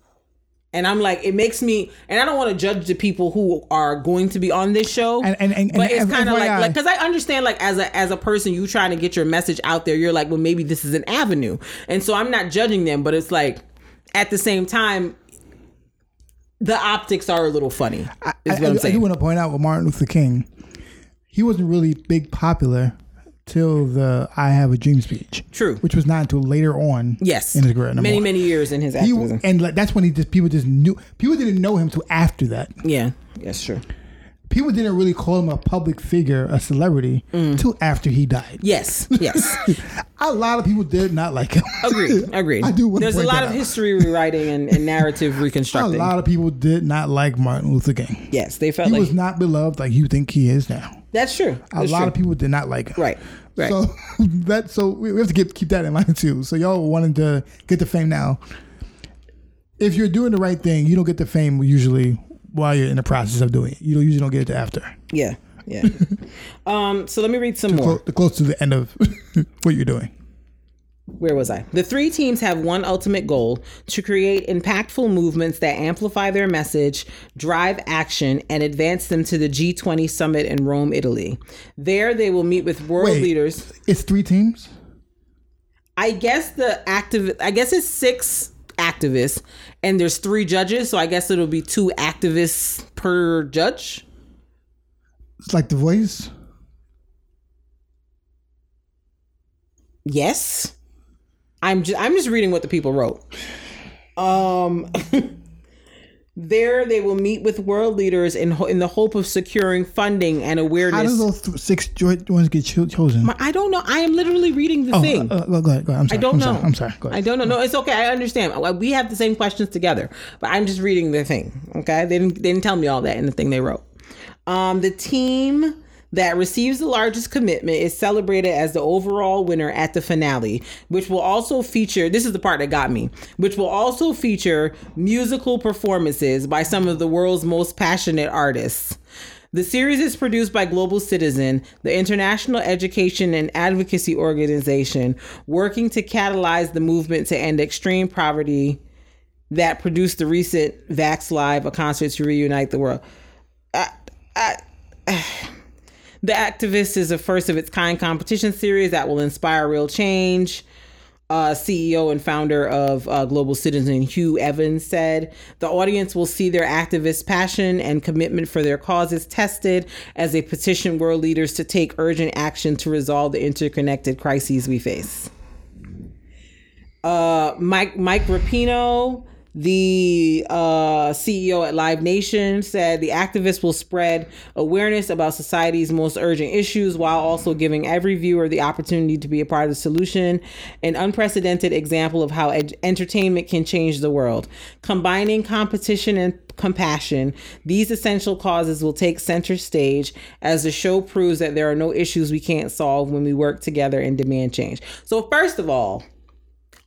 And i'm like it makes me and i don't want to judge the people who are going to be on this show And- and- and- but it's kind of like like because i understand like as a as a person you trying to get your message out there you're like well maybe this is an avenue. And so i'm not judging them but it's like at the same time the optics are a little funny I, I- I do want to point out with Martin Luther King, he wasn't really big popular till the "I Have a Dream" speech. True. which was not until later on. yes in his career. many more. many years in his He, activism and like that's when he just people just knew people didn't know him till after that. yeah that's true People didn't really call him a public figure, a celebrity, Mm. after he died. yes yes *laughs* A lot of people did not like him. Agreed. *laughs* Agreed. I do There's a lot of out. history rewriting and, and narrative *laughs* reconstructing. A lot of people did not like Martin Luther King. yes, they felt He like was not beloved like you think he is now. that's true. A lot true. of people did not like him. Right. Right. So that so we we have to keep keep that in mind too. So y'all wanting to get the fame now. If you're doing the right thing, you don't get the fame usually while you're in the process of doing it. You don't usually don't get it till after. yeah. Yeah. *laughs* um. So let me read some more. Close, close to the end of *laughs* what you're doing. Where was I? The three teams have one ultimate goal to create impactful movements that amplify their message, drive action, and advance them to the G20 summit in Rome, Italy. There, they will meet with world Wait. leaders. It's three teams. I guess the active. I guess it's six activists, and there's three judges. So I guess it'll be two activists per judge. It's like the voice. Yes. I'm just I'm just reading what the people wrote. Um *laughs* there they will meet with world leaders in ho- in the hope of securing funding and awareness. How does those th- six joint ones get cho- chosen? I don't know. I am literally reading the Oh, thing. uh, uh, go ahead. Go ahead. I'm sorry. I don't I'm know. Sorry. I'm sorry. Go ahead. I don't know. No, it's okay. I understand. We have the same questions together, but I'm just reading the thing. Okay, they didn't they didn't tell me all that in the thing they wrote. Um, the team that receives the largest commitment is celebrated as the overall winner at the finale, which will also feature. This is the part that got me. Which will also feature musical performances by some of the world's most passionate artists. The series is produced by Global Citizen, the international education and advocacy organization working to catalyze the movement to end extreme poverty that produced the recent Vax Live, a concert to reunite the world. I, I, the Activist is a first of its kind competition series that will inspire real change. Uh, CEO and founder of uh, Global Citizen, Hugh Evans, said the audience will see their activist passion and commitment for their causes tested as they petition world leaders to take urgent action to resolve the interconnected crises we face. Uh, Mike Mike Rapino, the uh, CEO at Live Nation, said the activists will spread awareness about society's most urgent issues while also giving every viewer the opportunity to be a part of the solution. An unprecedented example of how ed- entertainment can change the world. Combining competition and compassion, these essential causes will take center stage as the show proves that there are no issues we can't solve when we work together and demand change. So, first of all,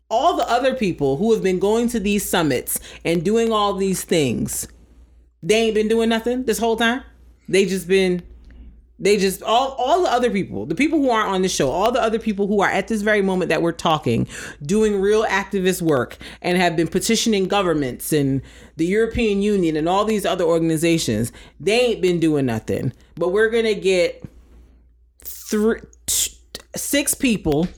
all the other people who have been going to these summits and doing all these things, they ain't been doing nothing this whole time. They just been They just all all the other people, the people who aren't on the show, all the other people who are at this very moment that we're talking, doing real activist work and have been petitioning governments and the European Union and all these other organizations, they ain't been doing nothing. But we're gonna get three, t- six people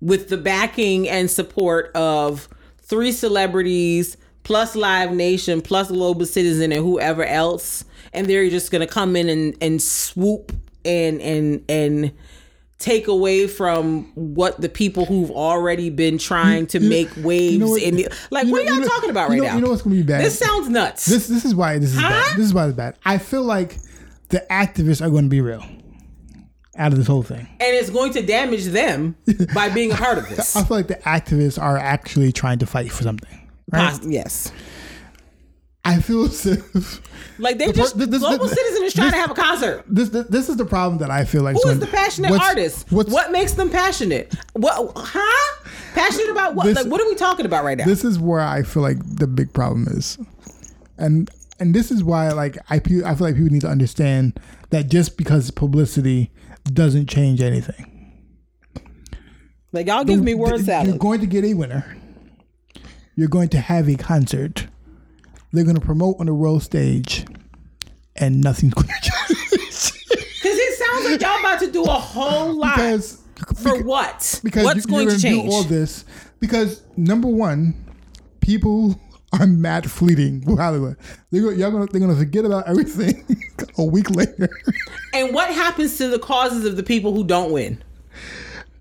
with the backing and support of three celebrities plus Live Nation plus Global Citizen and whoever else, and they're just gonna come in and, and swoop and and and take away from what the people who've already been trying to You- make waves you know what- in the like what know- are y'all talking about right know- now? you know what's gonna be bad? This sounds nuts. This this is why this is Huh? bad. This is why it's bad. I feel like the activists are going to be real out of this whole thing. and it's going to damage them by being a part of this. *laughs* I feel like the activists are actually trying to fight for something. Right? Pos- yes. I feel as if Like they The just this- this- global this- citizen is trying to have a concert. this, this this is the problem that I feel like. Who is when- the passionate what's- artist? What's, what makes them passionate? What? Huh? Passionate about what? This- like, what are we talking about right now? This is where I feel like the big problem is, and and this is why like I I feel like people need to understand that just because publicity doesn't change anything. like, y'all give me word You're going to get a winner. You're going to have a concert. They're going to promote on the world stage, and nothing's going *laughs* to change. Because it sounds like y'all about to do a whole lot because for what? because What's you- going to change? do all this because number one, people mad fleeting Hollywood. They're gonna, y'all gonna, they're gonna forget about everything *laughs* a week later. and what happens to the causes of the people who don't win?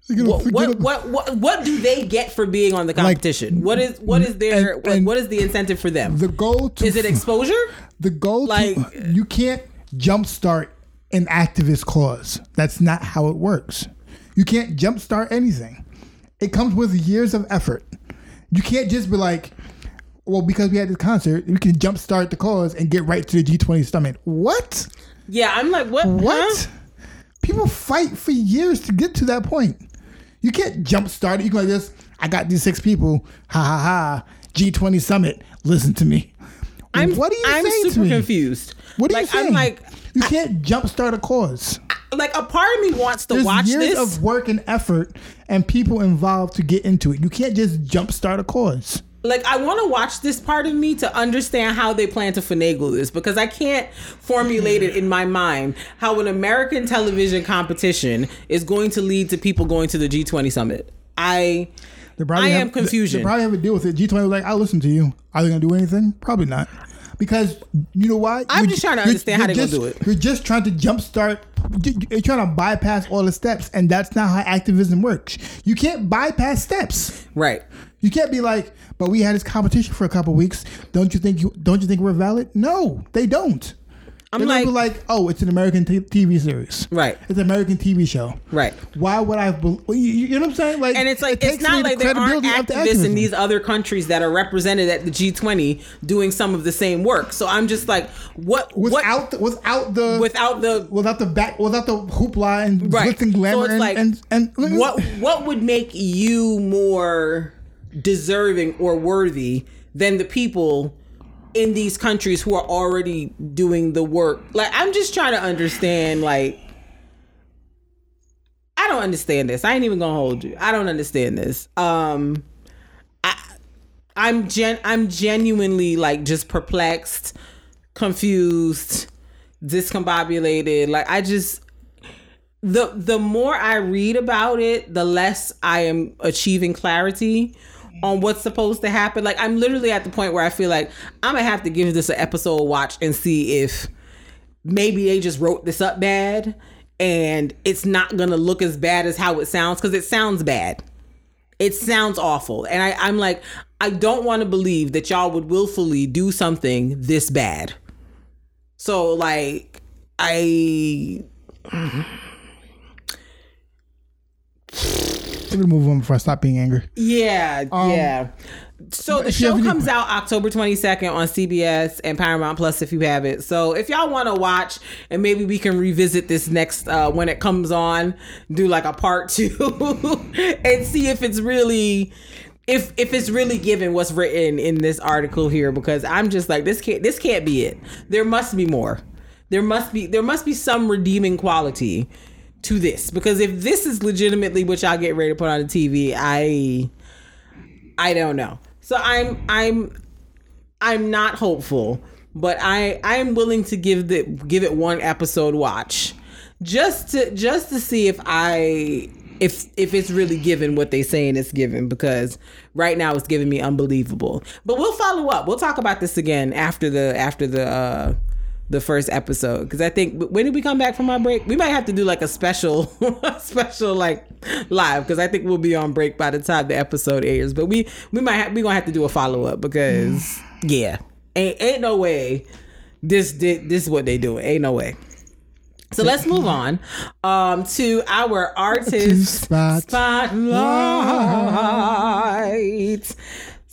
What what, what what what do they get for being on the competition? what is what is their and- and what is the incentive for them? the goal to is it exposure? the goal like- to you can't jumpstart an activist cause. That's not how it works. You can't jumpstart anything. It comes with years of effort. You can't just be like, well, because we had this concert, we can jumpstart the cause and get right to the G20 summit. What? Yeah, I'm like, what? What? huh? People fight for years to get to that point. You can't jumpstart it. You can like this. I got these six people. Ha ha ha. G20 summit. Listen to me. I'm what are you I'm saying super confused. What are like, you saying? I'm like, you can't jumpstart a cause. like a part of me wants to There's watch years this. of work and effort and people involved to get into it. You can't just jumpstart a cause. Like I want to watch this part of me to understand how they plan to finagle this because I can't formulate it in my mind how an American television competition is going to lead to people going to the G20 summit. I They probably I have, am confusion. They, they probably have a deal with it. G20 was like, I'll listen to you. Are they going to do anything? Probably not. Because you know why? I'm You're- just trying to understand how you're they gonna just- do it. You're just trying to jumpstart. you- You're trying to bypass all the steps, and that's not how activism works. You can't bypass steps. right. You can't be like, but we had this competition for a couple weeks. Don't you think you don't you think we're valid? No, they don't. I'm They're like, like, oh, it's an American t- TV series. Right. It's an American TV show. right. Why would I? Be- you, you know what I'm saying? Like, And it's like it it's not away the like there aren't credibility of the activists in these other countries that are represented at the G20 doing some of the same work. So I'm just like, what? without the, without the? Without the without the back without the hoopla and right. glitz and glamour so and, like, and and what? What would make you more deserving or worthy than the people? in these countries who are already doing the work. Like i'm just trying to understand like i don't understand this. I ain't even gonna hold you. I don't understand this. Um i i'm gen i'm genuinely like just perplexed confused discombobulated. Like i just the the more i read about it the less i am achieving clarity on what's supposed to happen like i'm literally at the point where i feel like i'm gonna have to give this an episode watch and see if maybe they just wrote this up bad and it's not gonna look as bad as how it sounds because it sounds bad it sounds awful and I, i'm like i don't want to believe that y'all would willfully do something this bad so like i Let me move on before I stop being angry. Yeah, yeah. So the show comes out October 22nd on CBS and Paramount Plus if you have it. So if y'all want to watch and maybe we can revisit this next uh, when it comes on, do like a part *laughs* 2 and see if it's really if if it's really given what's written in this article here because I'm just like this can't this can't be it. There must be more. there must be there must be some redeeming quality to this because if this is legitimately what y'all get ready to put on the TV, I I don't know. So I'm I'm I'm not hopeful, but I I am willing to give the give it one episode watch just to just to see if I if if it's really given what they saying it's given because right now it's giving me unbelievable. But we'll follow up. We'll talk about this again after the after the uh the first episode because I think when did we come back from our break? We might have to do like a special, *laughs* special like live because I think we'll be on break by the time the episode airs. But we we might have, we gonna have to do a follow up because *sighs* yeah, ain't ain't no way this this, this is what they do. Ain't no way. So let's move on um, to our artist Spot. spotlight.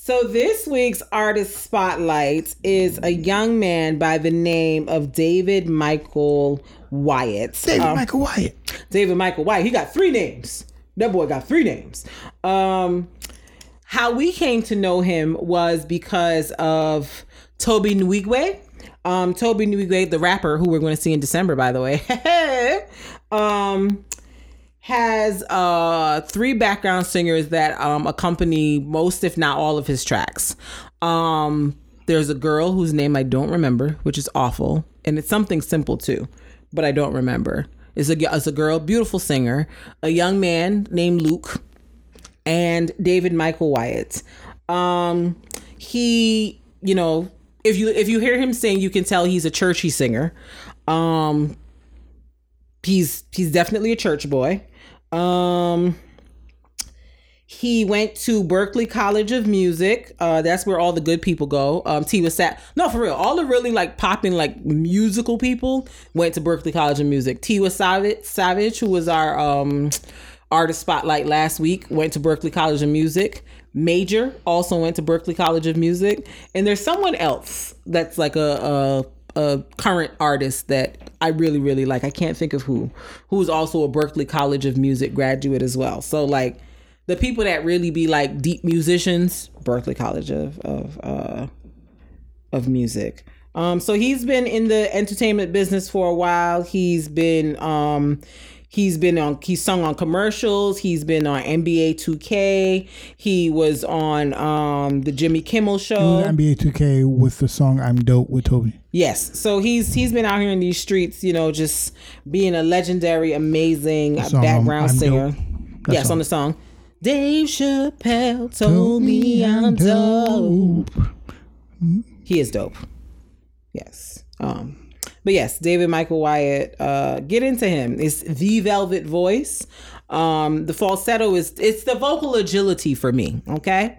So this week's artist spotlight is a young man by the name of David Michael Wyatt. David Um, Michael Wyatt. David Michael White. He got three names. That boy got three names. Um, how we came to know him was because of Tobe Nwigwe. Um, Tobe Nwigwe, the rapper who we're going to see in December, by the way. *laughs* um, has uh three background singers that um accompany most if not all of his tracks. Um there's a girl whose name I don't remember, which is awful, and it's something simple too, but I don't remember. It's a it's a girl, beautiful singer, a young man named Luke, and David Michael Wyatt. Um he, you know, if you if you hear him sing, you can tell he's a churchy singer. Um he's he's definitely a church boy. Um he went to Berklee College of Music. Uh, that's where all the good people go. Um, T was sat. No, for real. All the really like popping like musical people went to Berklee College of Music. Tiwa Savage, Savage, who was our um, artist spotlight last week, went to Berklee College of Music. Major also went to Berklee College of Music, and there's someone else that's like a, a a current artist that I really really like. I can't think of who, who's also a Berklee College of Music graduate as well. So like the people that really be like deep musicians, Berklee College of of uh, of music. Um, so he's been in the entertainment business for a while. He's been um, he's been on he's sung on commercials. He's been on NBA 2K. He was on um, the Jimmy Kimmel show. NBA 2K with the song "I'm Dope" with Tobe. Yes. So he's he's been out here in these streets, you know, just being a legendary, amazing song, background I'm singer. Dope. Yes, song. on the song. Dave Chappelle told me I'm dope. He is dope. Yes. Um, but yes, David Michael Wyatt. Uh, get into him. It's the velvet voice. Um, the falsetto is it's the vocal agility for me. Okay,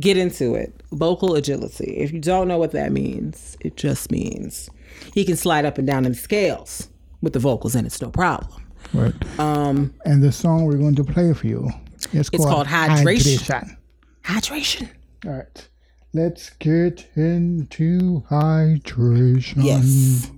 get into it. Vocal agility. If you don't know what that means, it just means he can slide up and down in scales with the vocals, and it's no problem. Right. Um, And the song we're going to play for you is It's called Hydration. Hydration. hydration. All right. Let's get into hydration. Yes.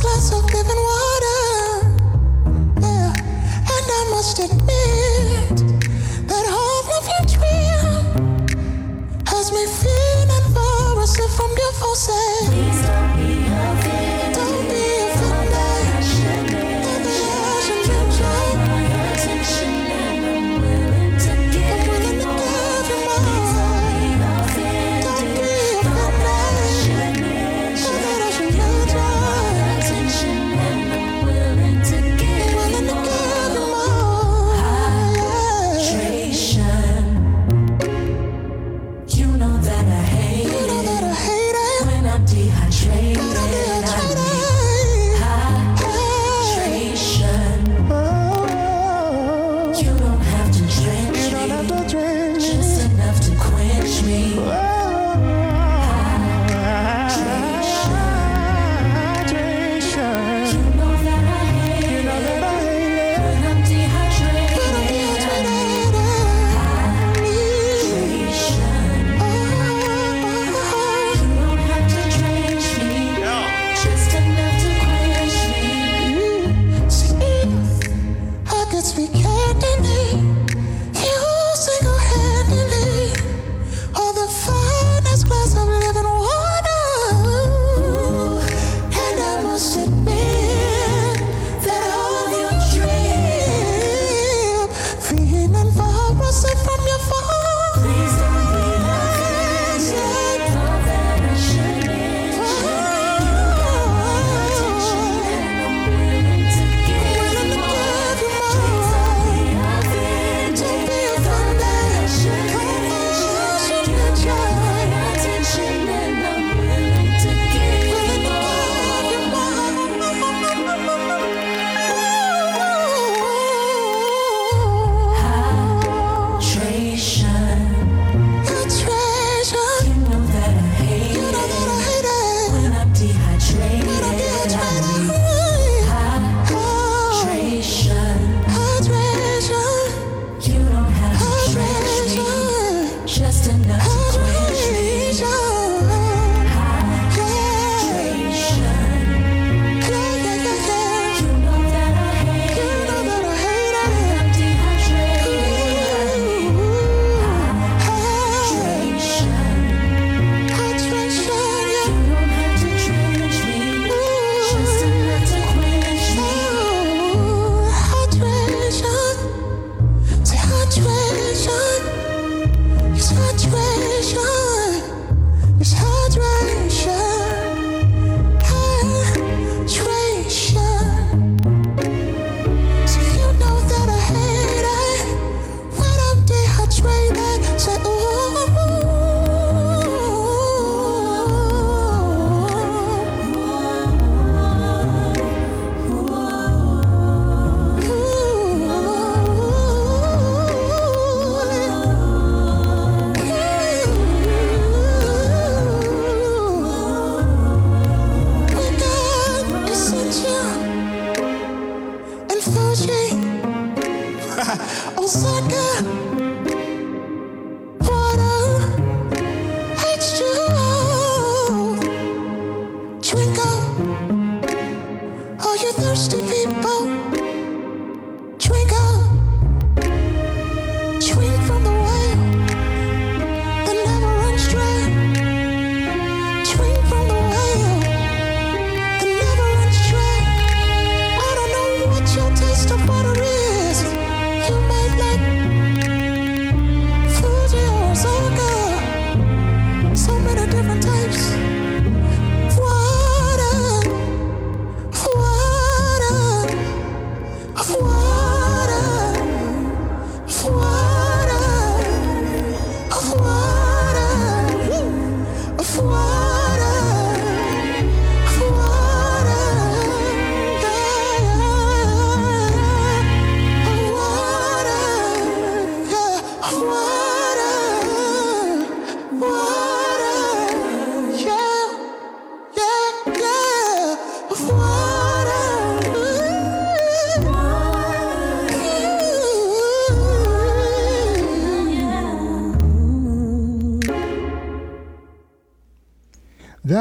glass of living water. Yeah. And I must admit that all of your dream has me feeling far from your.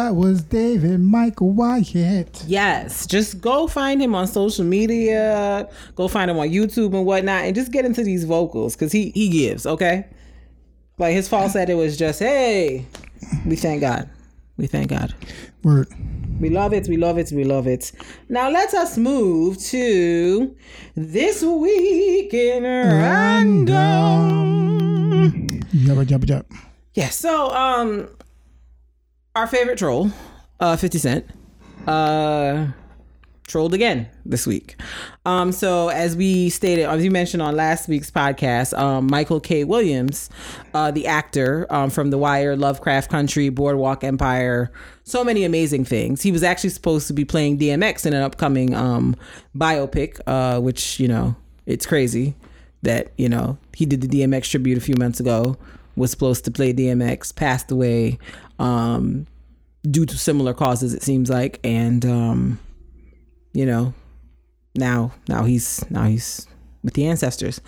That was David Michael Wyatt. Yes, just go find him on social media, go find him on YouTube and whatnot, and just get into these vocals because he he gives. Okay, like his falsetto was just hey, we thank God, we thank God, Word. we love it, we love it, we love it. Now let us move to this week in random. Yabba jabba jab. Yeah, so um our favorite troll, uh 50 Cent, uh trolled again this week. Um so as we stated, as you mentioned on last week's podcast, um Michael K. Williams, uh the actor um from The Wire, Lovecraft Country, Boardwalk Empire, so many amazing things. He was actually supposed to be playing DMX in an upcoming um biopic, uh which, you know, it's crazy that, you know, he did the DMX tribute a few months ago was supposed to play DMX, passed away um, due to similar causes, it seems like, and um, you know, now now he's now he's with the ancestors.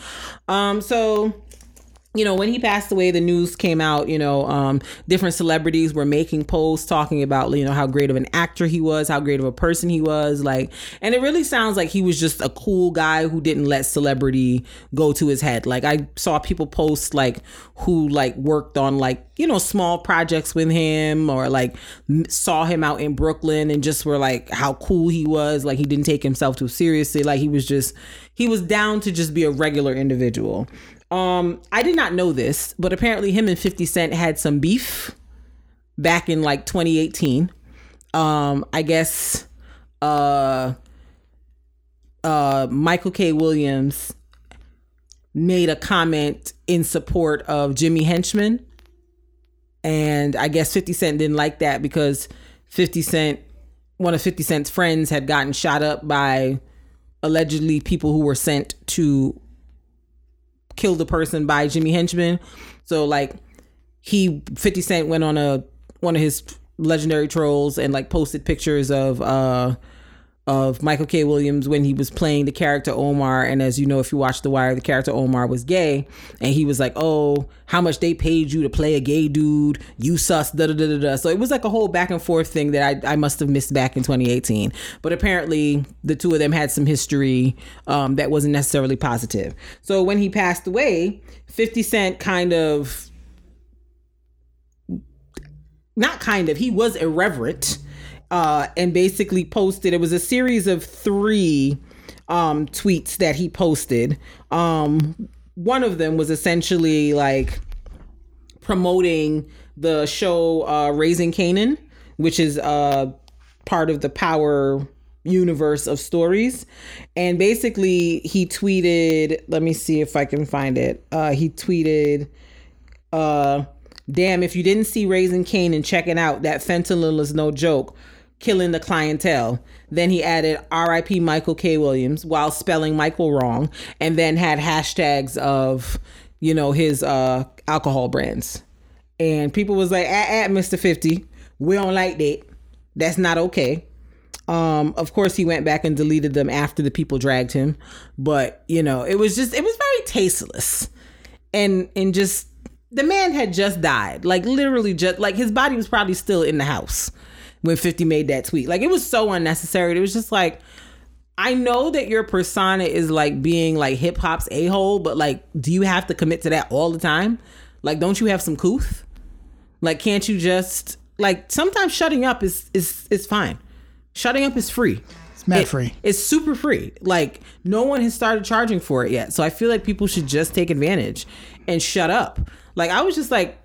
Um, so you know, when he passed away, the news came out, you know, um, different celebrities were making posts talking about, you know, how great of an actor he was, how great of a person he was. Like, and it really sounds like he was just a cool guy who didn't let celebrity go to his head. Like, I saw people post, like, who, like, worked on, like, you know, small projects with him or, like, saw him out in Brooklyn and just were like, how cool he was. Like, he didn't take himself too seriously. Like, he was just, he was down to just be a regular individual. Um, I did not know this, but apparently him and 50 Cent had some beef back in like 2018. Um, I guess uh uh Michael K. Williams made a comment in support of Jimmy Henchman. And I guess 50 Cent didn't like that because 50 Cent, one of 50 Cent's friends, had gotten shot up by allegedly people who were sent to kill the person by Jimmy Henchman. So like he 50 Cent went on a one of his legendary trolls and like posted pictures of uh of Michael K. Williams when he was playing the character Omar. And as you know, if you watch The Wire, the character Omar was gay. And he was like, Oh, how much they paid you to play a gay dude? You sus, da da da da da. So it was like a whole back and forth thing that I, I must have missed back in 2018. But apparently, the two of them had some history um, that wasn't necessarily positive. So when he passed away, 50 Cent kind of, not kind of, he was irreverent uh, and basically posted. It was a series of three um, tweets that he posted. Um, one of them was essentially like promoting the show uh, Raising Kanan, which is uh, part of the Power universe of stories. And basically, he tweeted. Let me see if I can find it. Uh, he tweeted. Uh, Damn, if you didn't see Raising Kanan checking out, that fentanyl is no joke killing the clientele. Then he added RIP Michael K. Williams while spelling Michael wrong, and then had hashtags of, you know, his uh alcohol brands. And people was like, at, at Mr. 50, we don't like that. That's not okay. Um, of course, he went back and deleted them after the people dragged him, but you know, it was just it was very tasteless, and and just the man had just died, like literally just like his body was probably still in the house when Fifty made that tweet. Like it was so unnecessary. It was just like. I know that your persona is like being like hip hop's a hole, but like, do you have to commit to that all the time? Like, don't you have some couth? Like, can't you just like sometimes shutting up is is is fine. Shutting up is free. It's mad It- free. It's super free. Like no one has started charging for it yet. So I feel like people should just take advantage and shut up. Like I was just like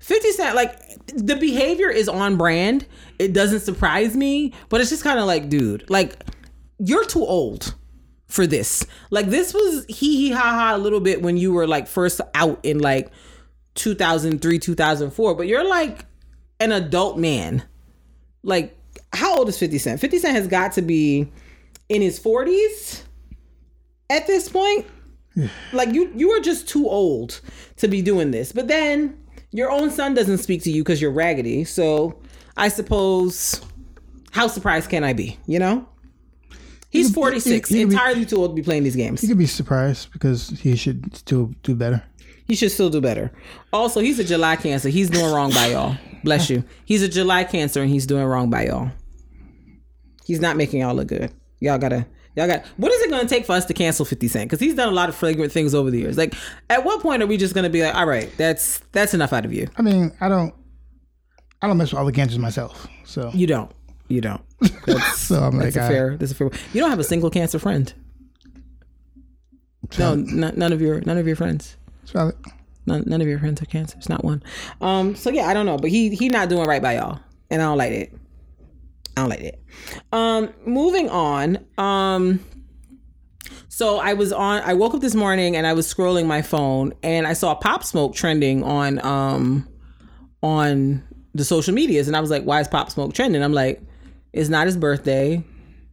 50 Cent like the behavior is on brand. It doesn't surprise me, but it's just kind of like dude, like you're too old for this. Like this was hee hee ha ha a little bit when you were like first out in like 2003, 2004, but you're like an adult man. Like how old is 50 Cent? 50 Cent has got to be in his 40s at this point. Like you you are just too old to be doing this. But then your own son doesn't speak to you cuz you're raggedy. So I suppose how surprised can I be, you know? He's You- you- 46, you- you- entirely too old to be playing these games. You could be surprised because he should still do better. He should still do better. Also, he's a July cancer. He's doing wrong by y'all. Bless you. He's a July cancer and he's doing wrong by y'all. He's not making y'all look good. Y'all gotta, y'all got. What is it gonna take for us to cancel Fifty Cent? Because he's done a lot of flagrant things over the years. Like, at what point are we just gonna be like, all right, that's that's enough out of you? I mean, I don't, I don't mess with all the cancers myself. So, You don't. You don't. *laughs* That's, so I'm like, that's a I- fair. That's a fair. You don't have a single cancer friend. No, n- none of your none of your friends. None, none of your friends are cancer. It's not one. Um. So yeah, I don't know, but he he not doing right by y'all, and I don't like it. I don't like it. Um. Moving on. Um. So I was on. I woke up this morning and I was scrolling my phone and I saw Pop Smoke trending on um on the social medias, and I was like, "Why is Pop Smoke trending?" I'm like, "It's not his birthday.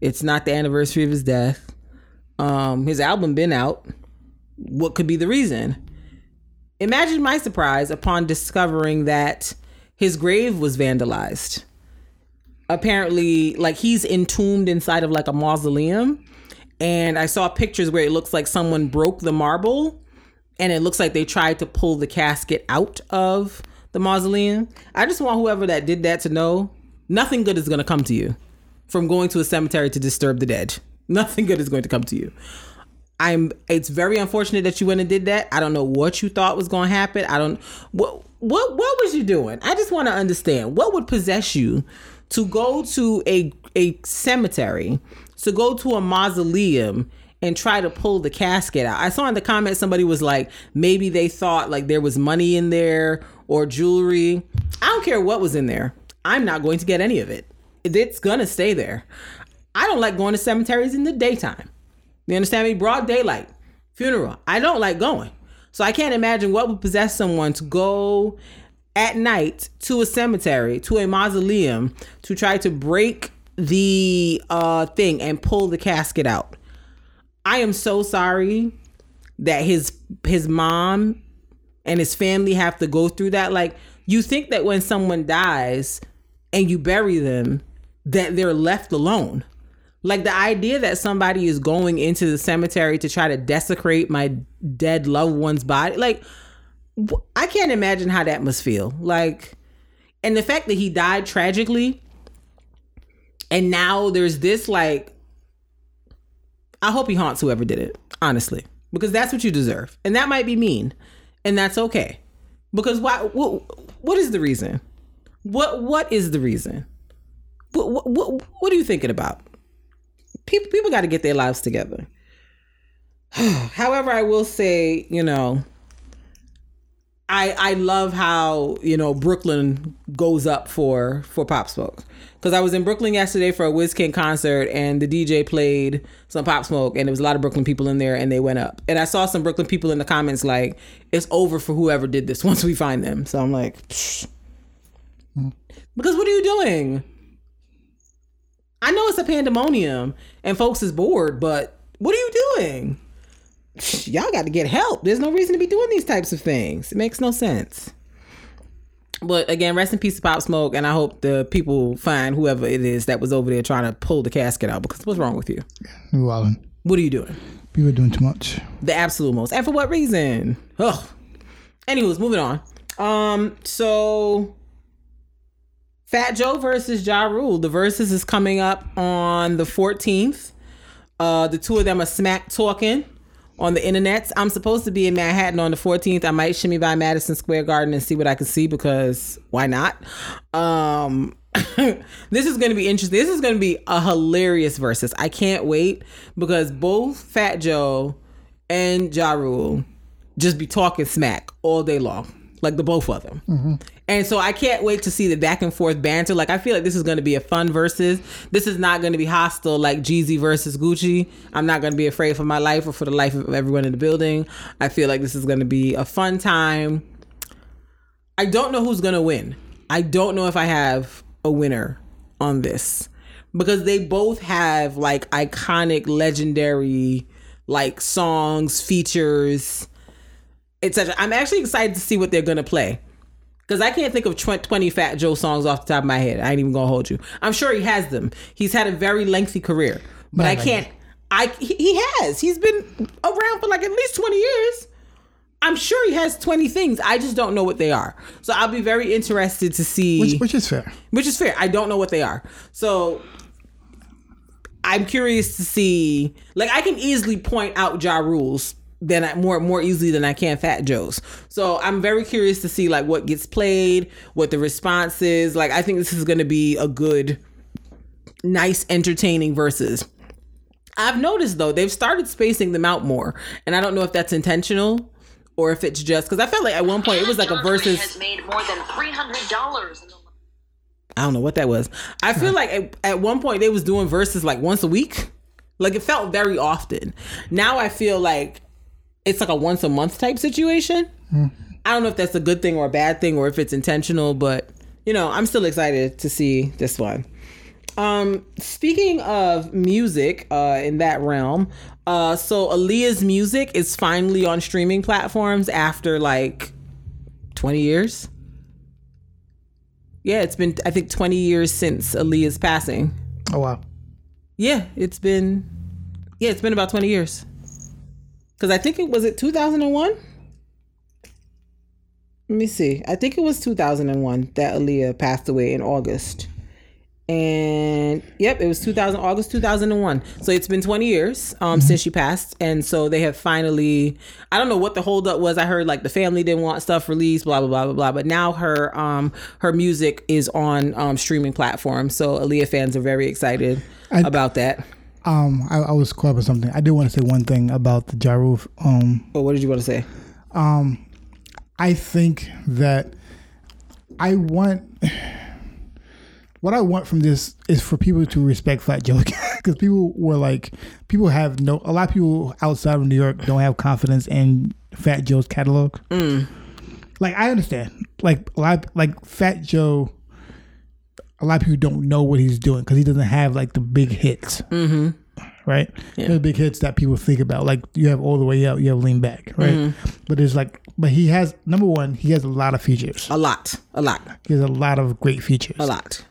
It's not the anniversary of his death. Um, his album been out. What could be the reason?" Imagine my surprise upon discovering that his grave was vandalized. Apparently, like he's entombed inside of like a mausoleum. And I saw pictures where it looks like someone broke the marble and it looks like they tried to pull the casket out of the mausoleum. I just want whoever that did that to know nothing good is going to come to you from going to a cemetery to disturb the dead. *laughs* Nothing good is going to come to you. I'm it's very unfortunate that you went and did that. I don't know what you thought was going to happen. I don't what what what was you doing? I just want to understand what would possess you to go to a a cemetery, to go to a mausoleum and try to pull the casket out. I saw in the comments somebody was like maybe they thought like there was money in there or jewelry. I don't care what was in there. I'm not going to get any of it. It's to stay there. I don't like going to cemeteries in the daytime. You understand me? Broad daylight, funeral. I don't like going. So I can't imagine what would possess someone to go at night to a cemetery, to a mausoleum, to try to break the uh, thing and pull the casket out. I am so sorry that his his mom and his family have to go through that. Like you think that when someone dies and you bury them, that they're left alone. Like the idea that somebody is going into the cemetery to try to desecrate my dead loved one's body, like I can't imagine how that must feel. Like, and the fact that he died tragically, and now there's this like, I hope he haunts whoever did it, honestly, because that's what you deserve, and that might be mean, and that's okay, because why? What, what is the reason? What What is the reason? What What What, what are you thinking about? people people got to get their lives together. *sighs* However, I will say, you know, I I love how you know Brooklyn goes up for for Pop Smoke because I was in Brooklyn yesterday for a WizKid concert and the DJ played some Pop Smoke and there was a lot of Brooklyn people in there and they went up and I saw some Brooklyn people in the comments like it's over for whoever did this *laughs* once we find them. So I'm like, Psh. because what are you doing? I know it's a pandemonium and folks is bored, but what are you doing? Y'all got to get help. There's no reason to be doing these types of things. It makes no sense. But again, rest in peace to Pop Smoke, and I hope the people find whoever it is that was over there trying to pull the casket out. Because what's wrong with you? Wildin. What are you doing? People were doing too much. The absolute most, and for what reason? Ugh. Anyways, moving on. Um, so Fat Joe versus Ja Rule. The verses is coming up on the 14th. Uh, the two of them are smack talking on the internet. I'm supposed to be in Manhattan on the 14th. I might shimmy by Madison Square Garden and see what I can see because why not? Um, *laughs* this is going to be interesting. This is going to be a hilarious versus. I can't wait because both Fat Joe and Ja Rule just be talking smack all day long, like the both of them. And so I can't wait to see the back and forth banter. Like I feel like this is going to be a fun versus. This is not going to be hostile like Jeezy versus Gucci. I'm not going to be afraid for my life or for the life of everyone in the building. I feel like this is going to be a fun time. I don't know who's going to win. I don't know if I have a winner on this because they both have like iconic, legendary like songs, features, etc. I'm actually excited to see what they're going to play. Because I can't think of tw- 20 Fat Joe songs off the top of my head. I ain't even gonna hold you. I'm sure he has them. He's had a very lengthy career, but I can't. I he he has. He's been around for like at least 20 years. I'm sure he has 20 things. I just don't know what they are. So I'll be very interested to see Which, which is fair. which is fair. I don't know what they are. So I'm curious to see. Like I can easily point out Ja rules than I, more more easily than I can Fat Joe's. So I'm very curious to see like what gets played, what the response is. Like I think this is going to be a good, nice, entertaining versus. I've noticed though they've started spacing them out more, and I don't know if that's intentional or if it's just because I felt like at one point it was like a John versus. has made more than three hundred dollars I don't know what that was. I feel like at, at one point they was doing verses like once a week. Like it felt very often. Now I feel like it's like a once a month type situation. I don't know if that's a good thing or a bad thing or if it's intentional, but you know, I'm still excited to see this one. Um, speaking of music, uh, in that realm, uh, so Aaliyah's music is finally on streaming platforms after like 20 years. Yeah, it's been I think 20 years since Aaliyah's passing. Oh wow. Yeah, it's been yeah, it's been about 20 years. Cuz I think it was it 2001? Let me see. I think it was 2001 that Aaliyah passed away in August. And yep, it was 2000 August 2001. So it's been 20 years um since she passed and so they have finally I don't know what the holdup was. I heard like the family didn't want stuff released blah blah blah blah blah, but now her um her music is on um streaming platforms. So Aaliyah fans are very excited I- about that. Um, I, I was caught up with something. I did want to say one thing about the Ja Rule. Um, But what did you want to say? I think that I want *sighs* what I want from this is for people to respect Fat Joe *laughs* because people were like people have no a lot of people outside of New York don't have confidence in Fat Joe's catalog. Like I understand, like a lot like Fat Joe. A lot of people don't know what he's doing because he doesn't have like the big hits, mm-hmm. right? The big hits that people think about, like you have all the way out, you have lean back, right? But there's like, but he has number one, he has a lot of features. A lot. A lot. He has a lot of great features. A lot.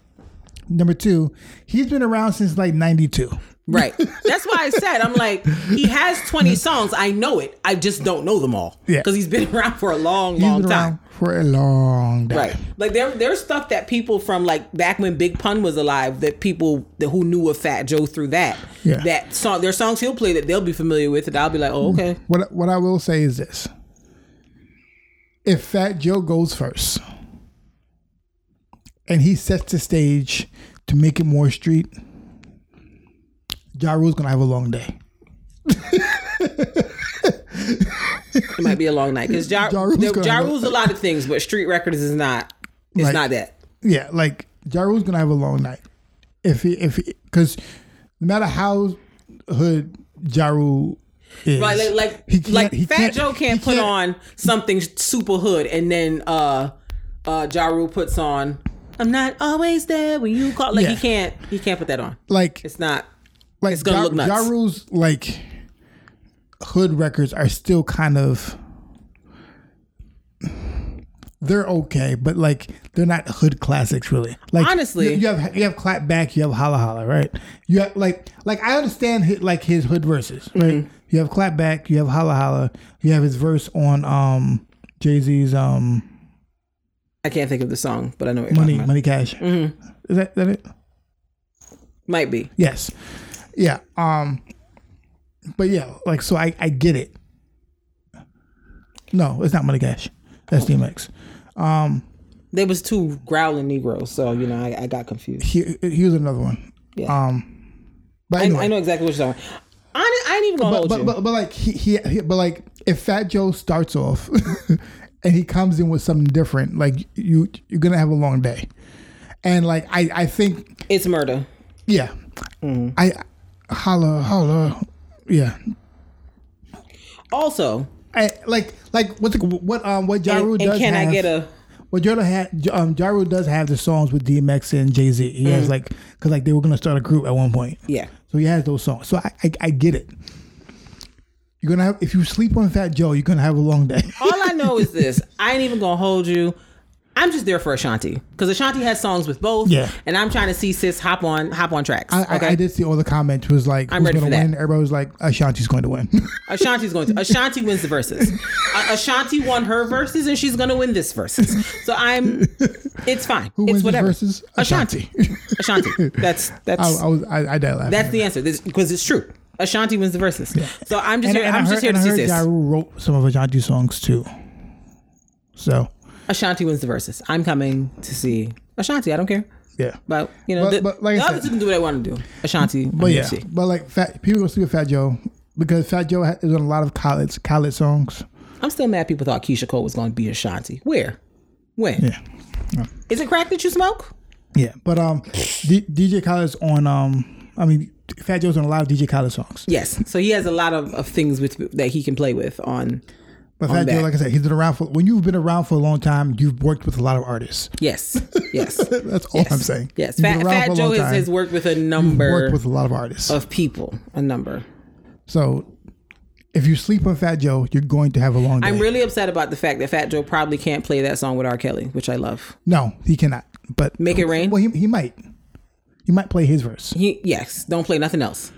Number two, he's been around since like '92. Right. That's why I said I'm like he has 20 songs. I know it. I just don't know them all. Yeah. Because he's been *laughs* around for a long, long time. for a long time. Right. Like there there's stuff that people from like back when Big Pun was alive that people that who knew of Fat Joe through that. Yeah. That song there's songs he'll play that they'll be familiar with and I'll be like, Oh, okay. Mm. What what I will say is this: if Fat Joe goes first, and he sets the stage to make it more street, Ja Rule's gonna have a long day. It might be a long night. Because ja, Ja Rule's ja, Rule's a lot of things, but Street Records is not it's Like- not that. Yeah, like Ja Rule's gonna have a long night. If he if because no matter how hood Ja Rule is, Right, like like, he can't- like he Fat can't- Joe can't put can't- on something super hood and then uh uh Ja Rule puts on I'm not always there when you call like Yeah. he can't he can't put that on. like It's not like It's gonna ja, look nuts. Ja Rule's like hood records are still kind of they're okay, but like they're not hood classics really. Like Honestly. you, you have you have clap back, you have holla holla, right? You have like like I understand his, like his hood verses, right? Mm-hmm. You have clap back, you have holla holla, you have his verse on um Jay Z's um I can't think of the song, but I know what money money cash. Mm-hmm. Is that that it? Might be. Yes. Yeah. Um but yeah, like so I I get it. No, it's not money cash. That's DMX. There was two growling Negroes, so you know I, I got confused. He here's another one. Yeah. Um but I, anyway. I know exactly what you're talking. About. I, I ain't even gonna but, hold but, you. but, but like he, he, he but like if Fat Joe starts off *laughs* and he comes in with something different, like you you're gonna have a long day. And like I I think it's murder. yeah, Mm-hmm. I holla holla yeah. Also, I, like like what the, what um what Ja and, and does can have, I get a? Well, Ja Rule had um Ja does have the songs with DMX and Jay Z. He Mm. has like because like they were gonna start a group at one point. Yeah. So he has those songs. So I, I I get it. You're gonna have if you sleep on Fat Joe, you're gonna have a long day. All I know is this: *laughs* I ain't even gonna hold you. I'm just there for Ashanti because Ashanti has songs with both. Yeah. and I'm trying to see sis hop on hop on tracks. I, I- okay, I, did see all the comments was like I'm ready gonna for that. win. Everybody was like Ashanti's going to win. *laughs* Ashanti's going to. Ashanti wins the verses. *laughs* A- Ashanti won her verses, and she's gonna win this verses. So I'm. It's fine. Who it's wins the whatever. verses? Ashanti. Ashanti. That's that's I, I was I, I died laughing. that's the answer because it's true. Ashanti wins the verses. Yeah. So I'm just and, here. and I'm I just here to I see heard sis. Ja Rule wrote some of Ashanti's songs too. So Ashanti wins the verses. I'm coming to see Ashanti. I don't care. yeah. But you know, But- the, but like I the others said- can do what they want to do. Ashanti, But I'm yeah, see. but like fat people go see Fat Joe because Fat Joe is on a lot of Khaled Khaled songs. I'm still mad. People thought Keyshia Cole was going to be Ashanti. Where? When? Yeah, Is it crack that you smoke? yeah. But um, D- DJ Khaled's on um, I mean Fat Joe's on a lot of DJ Khaled songs. Yes. So he has a lot of, of things with that he can play with on. But Fat Joe, that. like I said, he's been around for when you've been around for a long time. You've worked with a lot of artists. Yes. Yes. *laughs* That's all yes. I'm saying. Yes. Fat, Fat Joe has, has worked with a number worked with a lot of artists. of people. A number. So if you sleep on Fat Joe, you're going to have a long day. I'm really upset about the fact that Fat Joe probably can't play that song with R. Kelly, which I love. no, he cannot. But Make It Rain? Well, he, he might. He might play his verse He yes. Don't play nothing else.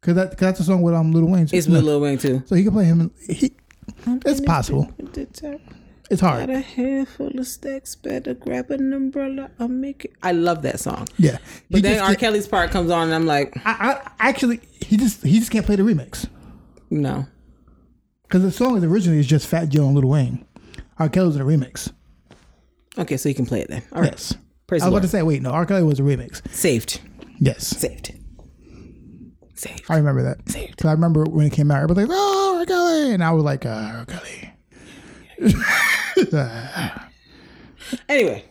because that, cause that's a song with um Little Wayne. It's with Lil Wayne too. So he can play him. He, it's possible. It's Got a handful of stacks, better grab an umbrella. I'll make it. I love that song. Yeah. But He then R. Kelly's part comes on, and I'm like, I, I actually he just he just can't play the remix no. because the song is originally is just Fat Joe and Little Wayne. R. Kelly's in a remix. Okay, so you can play it then. All right. Yes. Praise I was Lord. about to say wait no R. Kelly was a remix. Saved. Yes. Saved. Saved. I remember that. Saved. 'Cause I remember when it came out, everybody was like, "Oh, R. Kelly," and I was like, uh, "R. Kelly." *laughs* Anyway.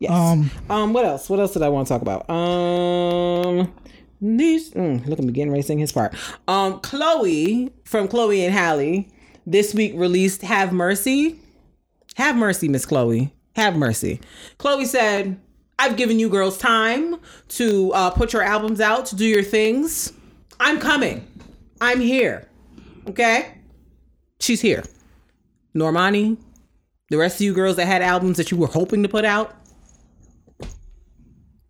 Yes. Um, Um. What else? What else did I want to talk about? Um. These. Mm, look at me getting sing his part. Um. Chloe from Chloe and Halle this week released "Have Mercy." Have mercy, Miss Chloe. Have mercy. Chloe said, "I've given you girls time to uh, put your albums out, to do your things. I'm coming. I'm here. Okay. She's here. Normani, the rest of you girls that had albums that you were hoping to put out,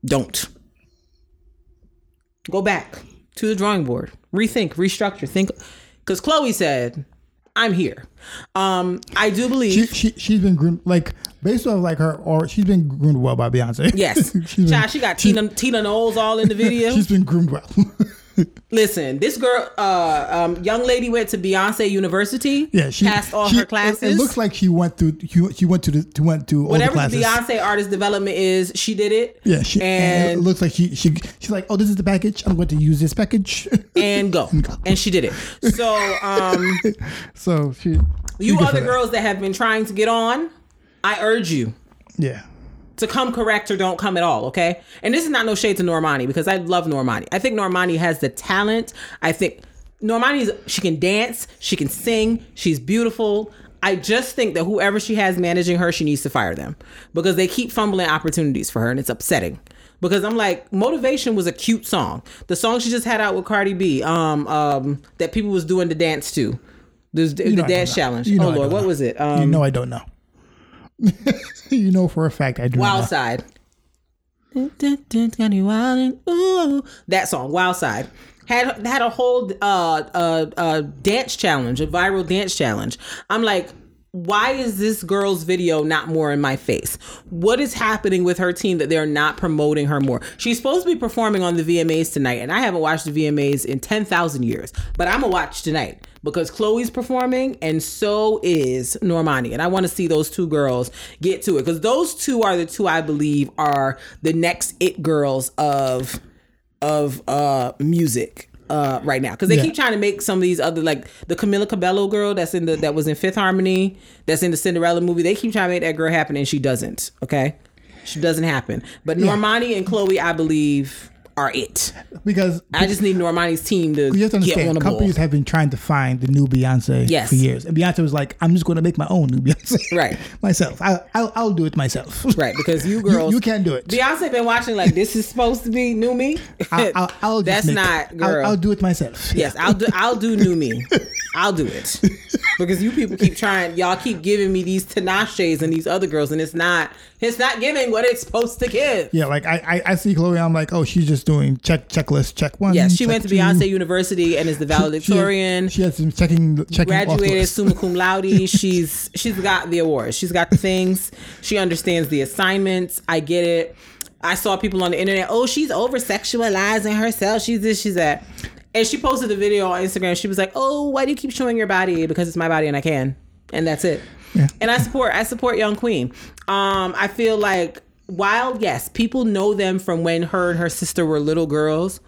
don't. Go back to the drawing board. Rethink, restructure, think. Because Chloe said, I'm here. Um, I do believe. she she's been groomed like based off like her or she's been groomed well by Beyonce. yes. *laughs* she's been, she got Tina, Tina Knowles all in the video. *laughs* she's been groomed well. *laughs* Listen, this girl, uh, um, young lady went to Beyonce University. yeah, she passed all she- her it- classes. It, looks like she went through. She, she went to the to went to Whatever the the classes. Beyonce artist development is, she did it. Yeah, she, and, and it looks like she she she's like, oh, this is the package. I'm going to use this package. *laughs* and go. And she did it. So, um, *laughs* so she. you other girls that have been trying to get on, I urge you Yeah. To come correct or don't come at all, okay? And this is not no shade to Normani because I love Normani. I think Normani has the talent. I think Normani's she can dance, she can sing, she's beautiful. I just think that whoever she has managing her, she needs to fire them because they keep fumbling opportunities for her and it's upsetting. Because I'm like, Motivation was a cute song. The song she just had out with Cardi B, um, um, that people was doing the dance to. The, the I dance challenge. You know oh Lord, what know. was it? Um, you know I don't know. *laughs* you know for a fact I do. Wild not. Side. That song, Wild Side, had had a whole uh, uh, uh, dance challenge, a viral dance challenge. I'm like, why is this girl's video not more in my face? What is happening with her team that they're not promoting her more? She's supposed to be performing on the VMAs tonight, and I haven't watched the VMAs in 10,000 years, but I'm to watch tonight because Chloe's performing and so is Normani. And I want to see those two girls get to it because those two are the two I believe are the next it girls of of uh music uh right now. Because they Yeah. keep trying to make some of these other like the Camila Cabello girl that's in the that was in Fifth Harmony that's in the Cinderella movie they keep trying to make that girl happen and she doesn't okay? She doesn't happen. But Normani and Chloe I believe are it because I just need Normani's team to you have to get on understand the ball companies have been trying to find the new Beyonce Yes. for years, and Beyonce was like, "I'm just going to make my own new Beyonce, Right. *laughs* Myself, I, I'll, I'll do it myself, right because you *laughs* girls you can't do it. Beyonce been watching like this is supposed to be new me *laughs* I'll, I'll, I'll that's not it. girl I'll, I'll do it myself. Yes, I'll do. I'll do new me. I'll do it because you people keep trying. Y'all keep giving me these Tinashes and these other girls, and it's not. It's not giving what it's supposed to give. Yeah, like I, I, I see Chloe. I'm like, oh, she's just doing check checklist, check one. Yes, she went to two. Beyonce University and is the She- she- valedictorian. She has some checking, checking graduated summa cum laude. *laughs* She's she's got the awards. She's got the things. She understands the assignments. I get it. I saw people on the internet. Oh, she's over sexualizing herself. She's this. She's that. And she posted a video on Instagram. She was like, "Oh, why do you keep showing your body? Because it's my body and I can." And that's it. And I support. I support Young Queen. Um, I feel like while yes, people know them from when her and her sister were little girls.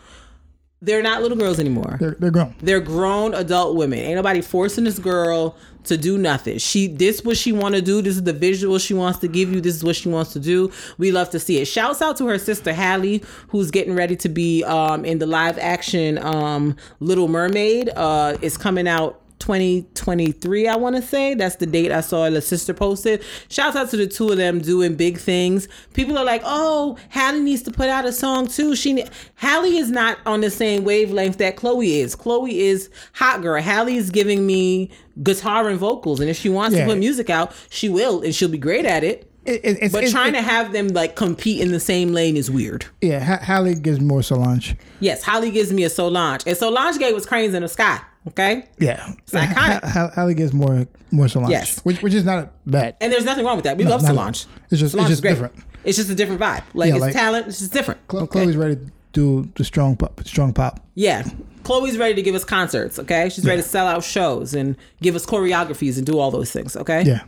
They're not little girls anymore. They're, they're grown. They're grown adult women. Ain't nobody forcing this girl to do nothing. She this what she want to do. This is the visual she wants to give you. This is what she wants to do. We love to see it. Shouts out to her sister Halle, who's getting ready to be um, in the live action um, Little Mermaid. Uh, it's coming out 2023 i want to say. That's the date i saw the sister posted. Shouts out to the two of them doing big things. People are like oh halle needs to put out a song too. She ne-. halle is not on the same wavelength that chloe is. Chloe is hot girl. Halle is giving me guitar and vocals and if she wants Yeah. to put music out she will and she'll be great at it. It, it, it's, but it's, trying it- to have them like compete in the same lane is weird. Yeah, Halle gives more Solange. yes holly gives me a solange and solange gave was cranes in the sky okay Yeah, it's iconic. Halle gets more more Solange. Yes. which which is not bad. And there's nothing wrong with that. We love not- Solange. it's just- it's just different. It's just a different vibe. Like Yeah, it's like- talent. It's just different. Chlo- Okay? Chloe's ready to do the strong pop, strong pop. Yeah. Chloe's ready to give us concerts. Okay. She's ready to sell out shows and give us choreographies and do all those things. Okay. Yeah,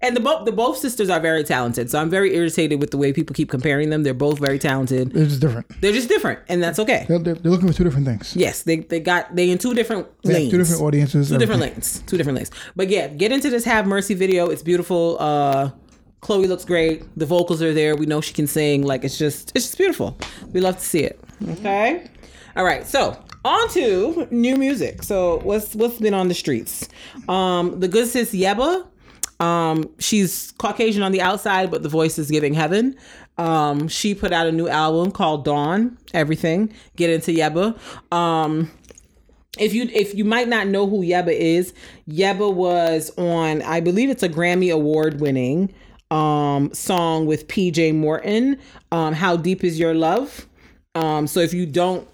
And the both the both sisters are very talented. So I'm very irritated with the way people keep comparing them. They're both very talented. it's just different. They're just different, and that's okay. They're, they're, they're looking for two different things. Yes, they they got they in two different They lanes. two different audiences. two different everything. lanes two different lanes but yeah get into this have mercy video it's beautiful uh chloe looks great the vocals are there we know she can sing like it's just it's just beautiful we love to see it okay all right so on to new music so what's what's been on the streets um the good sis Yebba um she's caucasian on the outside but the voice is giving heaven um she put out a new album called dawn everything get into Yebba um if you if you might not know who Yebba is, Yebba was on I believe it's a Grammy award winning um song with PJ Morton, um How Deep Is Your Love? Um so if you don't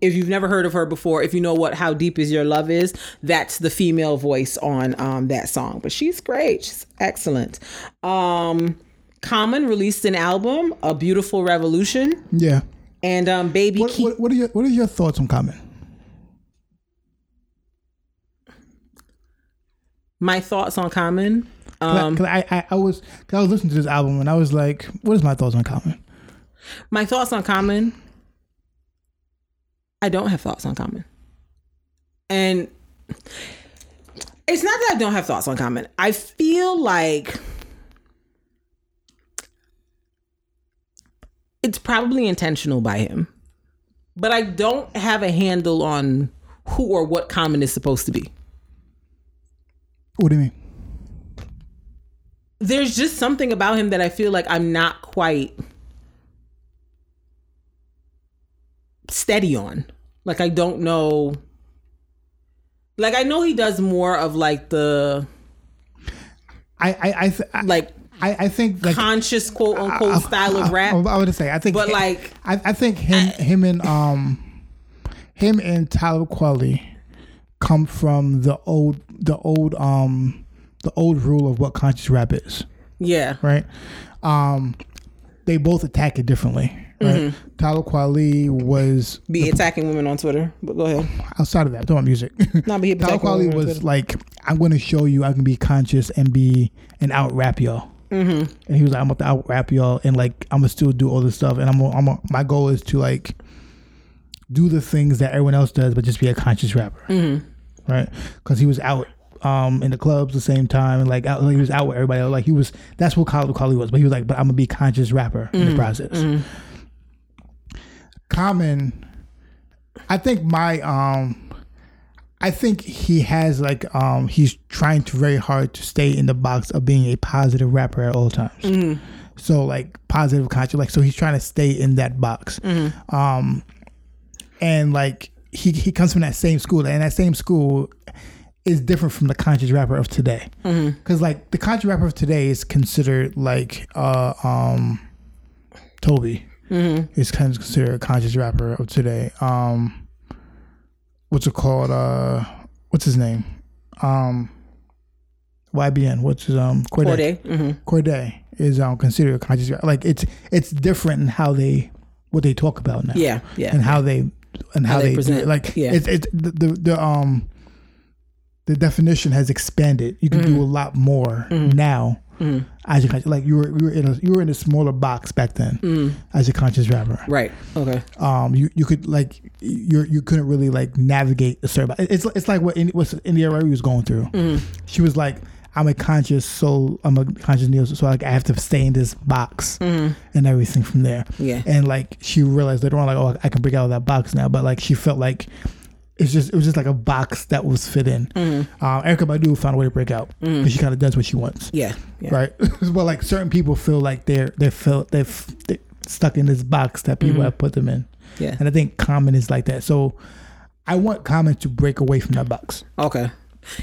if you've never heard of her before, if you know what How Deep Is Your Love is, that's the female voice on um that song. But she's great. She's excellent. Um Common released an album, A Beautiful Revolution, Yeah. and um Baby What, what, what are your What are your thoughts on Common? my thoughts on Common. Cause Um I, 'cause I, I, I was cause I was listening to this album and I was like, what is my thoughts on Common? My thoughts on Common. I don't have thoughts on Common. And it's not that I don't have thoughts on Common. I feel like it's probably intentional by him. But I don't have a handle on who or what Common is supposed to be. What do you mean? there's just something about him that I feel like I'm not quite steady on. Like I don't know. Like I know he does more of like the I I I, th- I like I, I think like conscious quote unquote style of rap. I, would say I think, But, like- I, I think him him and um him and Talib Kweli come from the old the old um the old rule of what conscious rap is, yeah. right? Um, they both attack it differently, right? Mm-hmm. Talib Kweli was Be attacking women on Twitter. But go ahead. outside of that, talking about music. Not be Talib attacking Kweli was like, I'm going to show you I can be conscious and be and out rap y'all. Mm-hmm. And he was like, I'm about to out rap y'all, and like I'm gonna still do all this stuff, and I'm, gonna- I'm gonna- my goal is to like do the things that everyone else does, but just be a conscious rapper, mm-hmm. right? Because he was out um in the clubs the same time, and like out, he was out with everybody. else. Like he was, that's what Khalid was, but he was like, but I'm gonna be conscious rapper in the process. Common, I think my um. I think he has like um he's trying to very hard to stay in the box of being a positive rapper at all times. So like positive conscious like so he's trying to stay in that box. Um and like he he comes from that same school and that same school is different from the conscious rapper of today. Cuz like the conscious rapper of today is considered like uh um Tobe is kind of considered a conscious rapper of today. Um what's it called? Uh, what's his name? Um, YBN. What's his um? Cordae. Cordae. Mm-hmm. Cordae is um considered a conscious rap- like it's it's different in how they what they talk about now. Yeah, yeah. and how they and how, they they, present, present. Like yeah. it's it's the, the the um the definition has expanded. You can Mm-hmm. do a lot more now. As a conscious, like you were, you were in a you were in a smaller box back then Mm. as a conscious rapper Right. Okay. um you you could like you you couldn't really like navigate a certain it's it's like what in, what India.Arie was going through. Mm-hmm. She was like, I'm a conscious soul, I'm a conscious neo, so like I have to stay in this box and everything from there. Mm-hmm. Yeah. and like she realized later on, like oh I can break out of that box now, but like she felt like. It's just it was just like a box that was fit in. Mm-hmm. Um, Erykah Badu found a way to break out because she kind of does what she wants Yeah. Yeah. right? *laughs* but like certain people feel like they're they're feel they're, they're stuck in this box that people have put them in, Yeah. and I think Common is like that. So I want Common to break away from that box. Okay.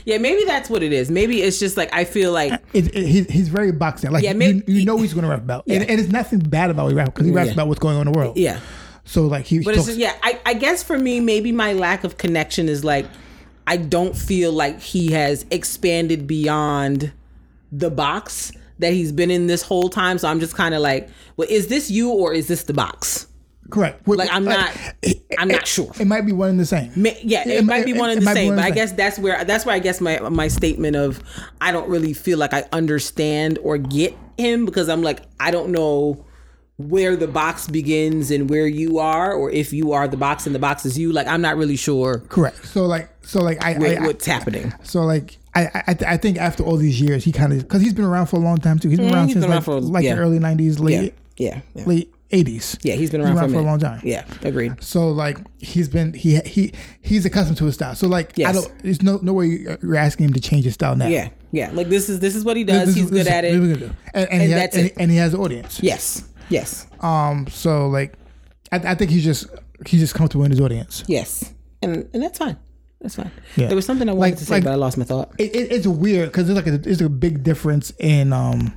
Yeah, maybe that's what it is. Maybe it's just like I feel like It, it, he's, he's very boxing. Like Yeah, maybe- you, you know he's going to rap about, and, and it's nothing bad about what he raps because he raps Yeah. about what's going on in the world. yeah. So like he, But talks, it's yeah, I, I guess for me, maybe my lack of connection is like I don't feel like he has expanded beyond the box that he's been in this whole time. So I'm just kind of like, well, is this you or is this the box? correct. Like I'm uh, not, I'm not sure. It might be one and the same. Ma- Yeah, it, It might be one and the same, but I the guess that's where that's where I guess my my statement of I don't really feel like I understand or get him because I'm like I don't know where the box begins and where you are, or if you are the box and the box is you. Like I'm not really sure Correct. So like so like I, where, I, I what's happening. so like I I, I think after all these years he kind of because he's been around for a long time too. He's been around he's since been around like, for- like yeah. the early '90s, late yeah, yeah. late '80s. Yeah, he's been around, for a minute. long time. Yeah, agreed. So like he's been he he he's accustomed to his style. So like I Yes. don't there's no no way you're asking him to change his style now. Yeah, yeah. Like this is this is what he does. This he's is- good this at this is what it. And, and, And he has, that's and, it. and he has an audience. Yes, yes, Um. So like, I, I think he's just he's just comfortable in his audience. yes, and and that's fine. That's fine. Yeah. There was something I wanted Like- to say, like- but I lost my thought. It, it, it's weird because there's like a, there's a big difference in um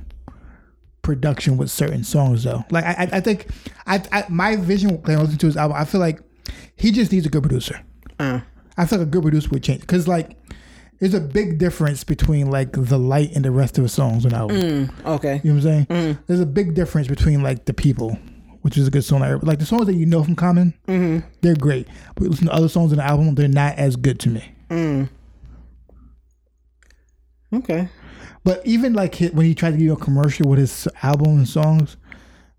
production with certain songs though. Like I I, I think I, I my vision when I listen to his album, I feel like he just needs a good producer. Uh, I feel like a good producer would change because like. There's a big difference between like the light and the rest of the songs on the album. okay. You know what I'm saying? Mm. There's a big difference between like the people, which is a good song. Like like, the songs that you know from Common, Mm-hmm. they're great. But listen to other songs in the album, they're not as good to me. Okay. But even like when he tried to do a commercial with his album and songs,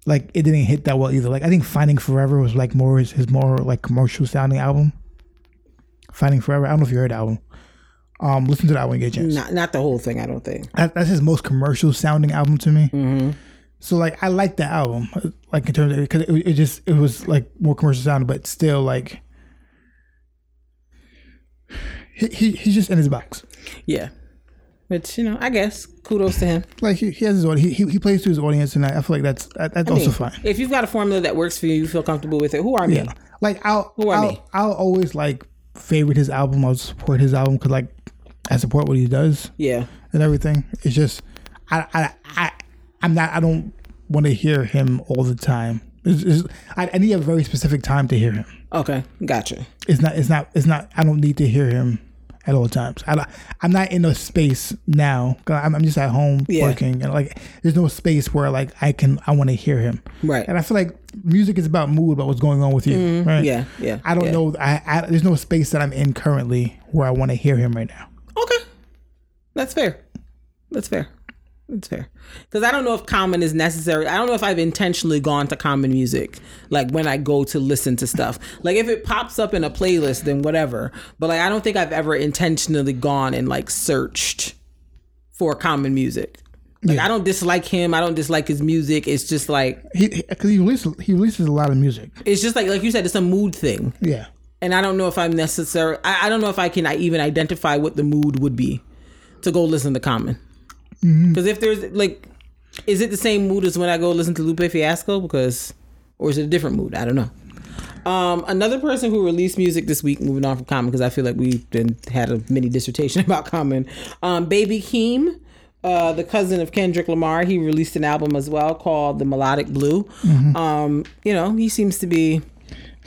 like it didn't hit that well either. Like I think Finding Forever was like more his, his more like commercial sounding album. Finding Forever. I don't know if you heard that album. Um, listen to that when you get a chance. Not not the whole thing. I don't think. That, that's his most commercial sounding album to me. So like I like that album, like in terms of because it, it just it was like more commercial sounding, but still like he, he he's just in his box. Yeah. Which you know, I guess kudos to him. Like he, he has his audience. He, he he plays to his audience, and I, I feel like that's that, that's I also mean, fine. If you've got a formula that works for you, you feel comfortable with it. Who are me? Yeah, like I'll Who are I'll, me? I'll always like favorite his album. I'll support his album because like I support what he does Yeah. and everything. It's just I I I I'm not. I don't want to hear him all the time. It's, it's, I, I need a very specific time to hear him. Okay, gotcha. It's not. It's not. It's not. I don't need to hear him at all times. I, I'm not in a space now. I'm, I'm just at home Yeah. working, and like, there's no space where like I can. I want to hear him. Right. And I feel like music is about mood, about what's going on with you. Mm-hmm. Right. Yeah, yeah. I don't yeah. know. I, I there's no space that I'm in currently where I want to hear him right now. Okay, that's fair. That's fair. That's fair. Because I don't know if common is necessary. I don't know if I've intentionally gone to common music, like when I go to listen to stuff. Like if it pops up in a playlist, then whatever. But like I don't think I've ever intentionally gone and like searched for common music. Like I don't dislike him. I don't dislike his music. It's just like He because he releases he releases a lot of music. it's just like like you said, it's a mood thing. Yeah. And I don't know if I'm necessary. I, I don't know if I can I even identify what the mood would be to go listen to Common. Because if there's like, is it the same mood as when I go listen to Lupe Fiasco? Because, or is it a different mood? I don't know. Um, another person who released music this week, moving on from Common, because I feel like we've been had a mini dissertation *laughs* about Common. Um, Baby Keem, uh, the cousin of Kendrick Lamar, he released an album as well called The Melodic Blue. Um, you know, he seems to be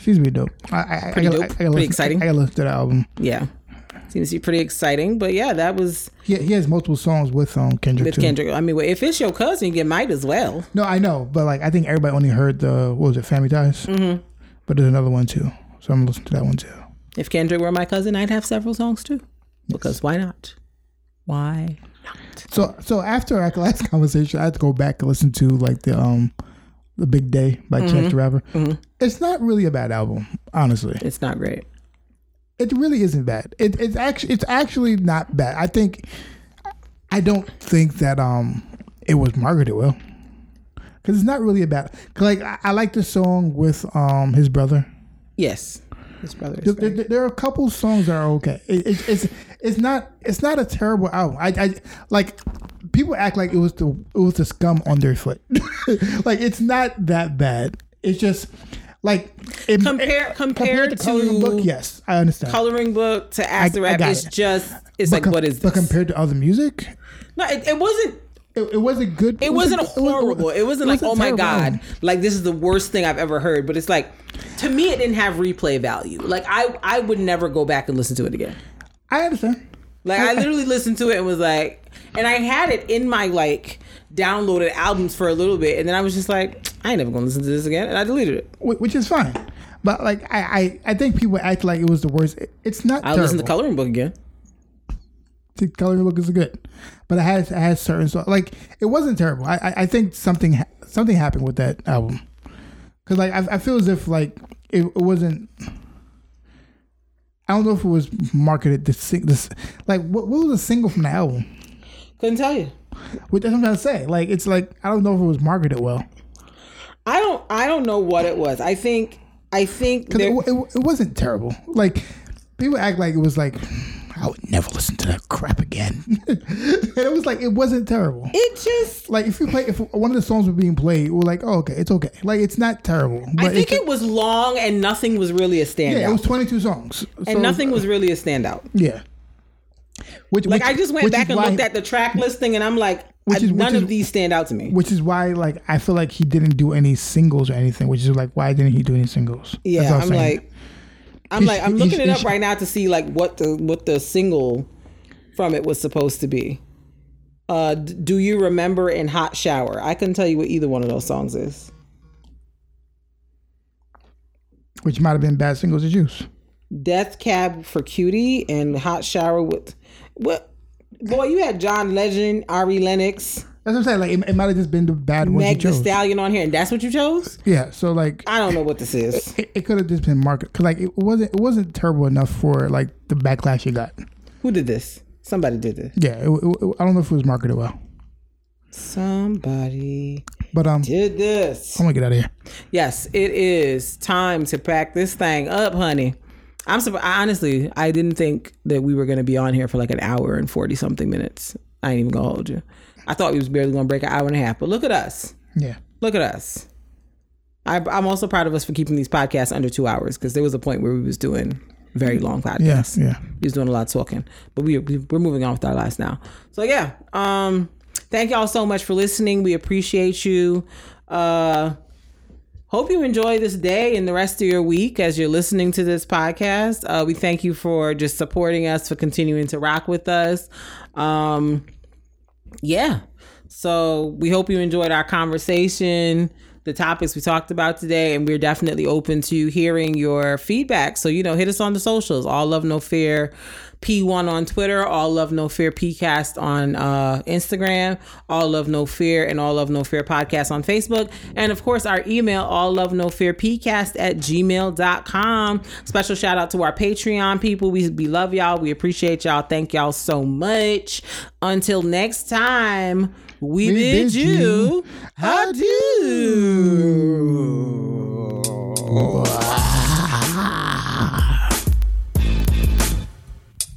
Seems to be dope. I, I, Pretty I, gotta- dope. I, gotta Pretty listen, exciting. I, gotta listen to the album. yeah, seems to be pretty exciting. But yeah, that was Yeah, he has multiple songs with um Kendrick with too. Kendrick. I mean, well, if it's your cousin, you might as well. No, I know, but like I think everybody only heard the what was it, Family Ties. Mm-hmm. But there's another one too, so I'm gonna listen to that one too. If Kendrick were my cousin, I'd have several songs too. Because why not? Why? Not? So so after our *laughs* last conversation, I had to go back and listen to like the um the Big Day by Chance the Rapper. It's not really a bad album, honestly. It's not great. It really isn't bad. It, it's actually it's actually not bad. I think I don't think that um it was marketed well because it's not really about. Cause like I, I like the song with um his brother. Yes, his brother. There, there- there are a couple songs that are okay. It, it, it's it's not it's not a terrible album. I, I like people act like it was the it was the scum on their foot. *laughs* like it's not that bad. It's just like it, Compare- it- compared Coloring to coloring book. Yes, I understand. Coloring book to Ask I- the I Rap got is it. just. It's But like com- what is But compared to other music, no, it, it wasn't. it, it wasn't good. It was wasn't it was- horrible. It wasn't like, wasn't oh my god, like this is the worst thing I've ever heard. But it's like, to me, it didn't have replay value. Like I, I would never go back and listen to it again. I understand. Like I literally listened to it and was like, and I had it in my like downloaded albums for a little bit, and then I was just like, I ain't never gonna listen to this again, and I deleted it. Which is fine. But like I, I, I think people act like it was the worst. It- It's not. I'll terrible. listen to Coloring Book again. The coloring book is good, but it has it has certain songs. Like it wasn't terrible. I I, I think something something happened with that album because like I, I feel as if like it, it wasn't. I don't know if it was marketed sing this like what, what was the single from the album? Couldn't tell you. Which that's what I'm trying to say. Like it's like I don't know if it was marketed well I don't. I don't know what it was. I think. I think because it, it, it wasn't terrible. Like people act like it was like I would never listen to that crap again, *laughs* and it was like it wasn't terrible. it just. like if you play if one of the songs were being played, we're like, oh, okay, it's okay. Like it's not terrible. But I think it was long and nothing was really a standout. yeah, it was 22 songs, and nothing was really a standout. yeah. Which Like which- I just went back and why- looked at the track listing, and I'm like, Which is- which none is- of these stand out to me. which is why like I feel like he didn't do any singles or anything. Which is like why didn't he do any singles? Yeah, I'm saying. like, I'm like, I'm looking it up right now to see like what the what the single from it was supposed to be. Uh, do you remember in Hot Shower? I couldn't tell you what either one of those songs is. which might have been bad singles to juice. Death Cab for Cutie and Hot Shower with what? Boy, you had John Legend, Ari Lennox, That's what I'm saying. Like it, it might have just been the bad one. Meg the. Stallion on here, and that's what you chose. Yeah, so like I don't know what this is. it, it could have just been market because like it wasn't it wasn't terrible enough for like the backlash you got. Who did this? Somebody did this. Yeah, it, it- I don't know if it was marketed well, Somebody but um, did this. I'm gonna get out of here. Yes, it is time to pack this thing up, honey. I'm surprised. Honestly, I didn't think that we were going to be on here for like an hour and 40 something minutes. I ain't even going to hold you. I thought we was barely going to break an hour and a half, but look at us. Yeah. Look at us. I, I'm also proud of us for keeping these podcasts under two hours because there was a point where we was doing very long podcasts. Yeah, yeah. He was doing a lot of talking, but we, we we're moving on with our lives now. So yeah, um, thank y'all so much for listening. We appreciate you. Uh, hope you enjoy this day and the rest of your week as you're listening to this podcast. Uh, we thank you for just supporting us, for continuing to rock with us. Um, yeah. So we hope you enjoyed our conversation, the topics we talked about today, and we're definitely open to hearing your feedback. So, you know, hit us on the socials, all love, no fear. P1 on Twitter, All Love No Fear PCast on uh, Instagram, All Love No Fear and All Love No Fear Podcast on Facebook. And of course, our email, All Love No Fear PCast at gmail.com. Special shout out to our Patreon people. We, we love y'all. We appreciate y'all. Thank y'all so much. Until next time, we, We bid, you you adieu.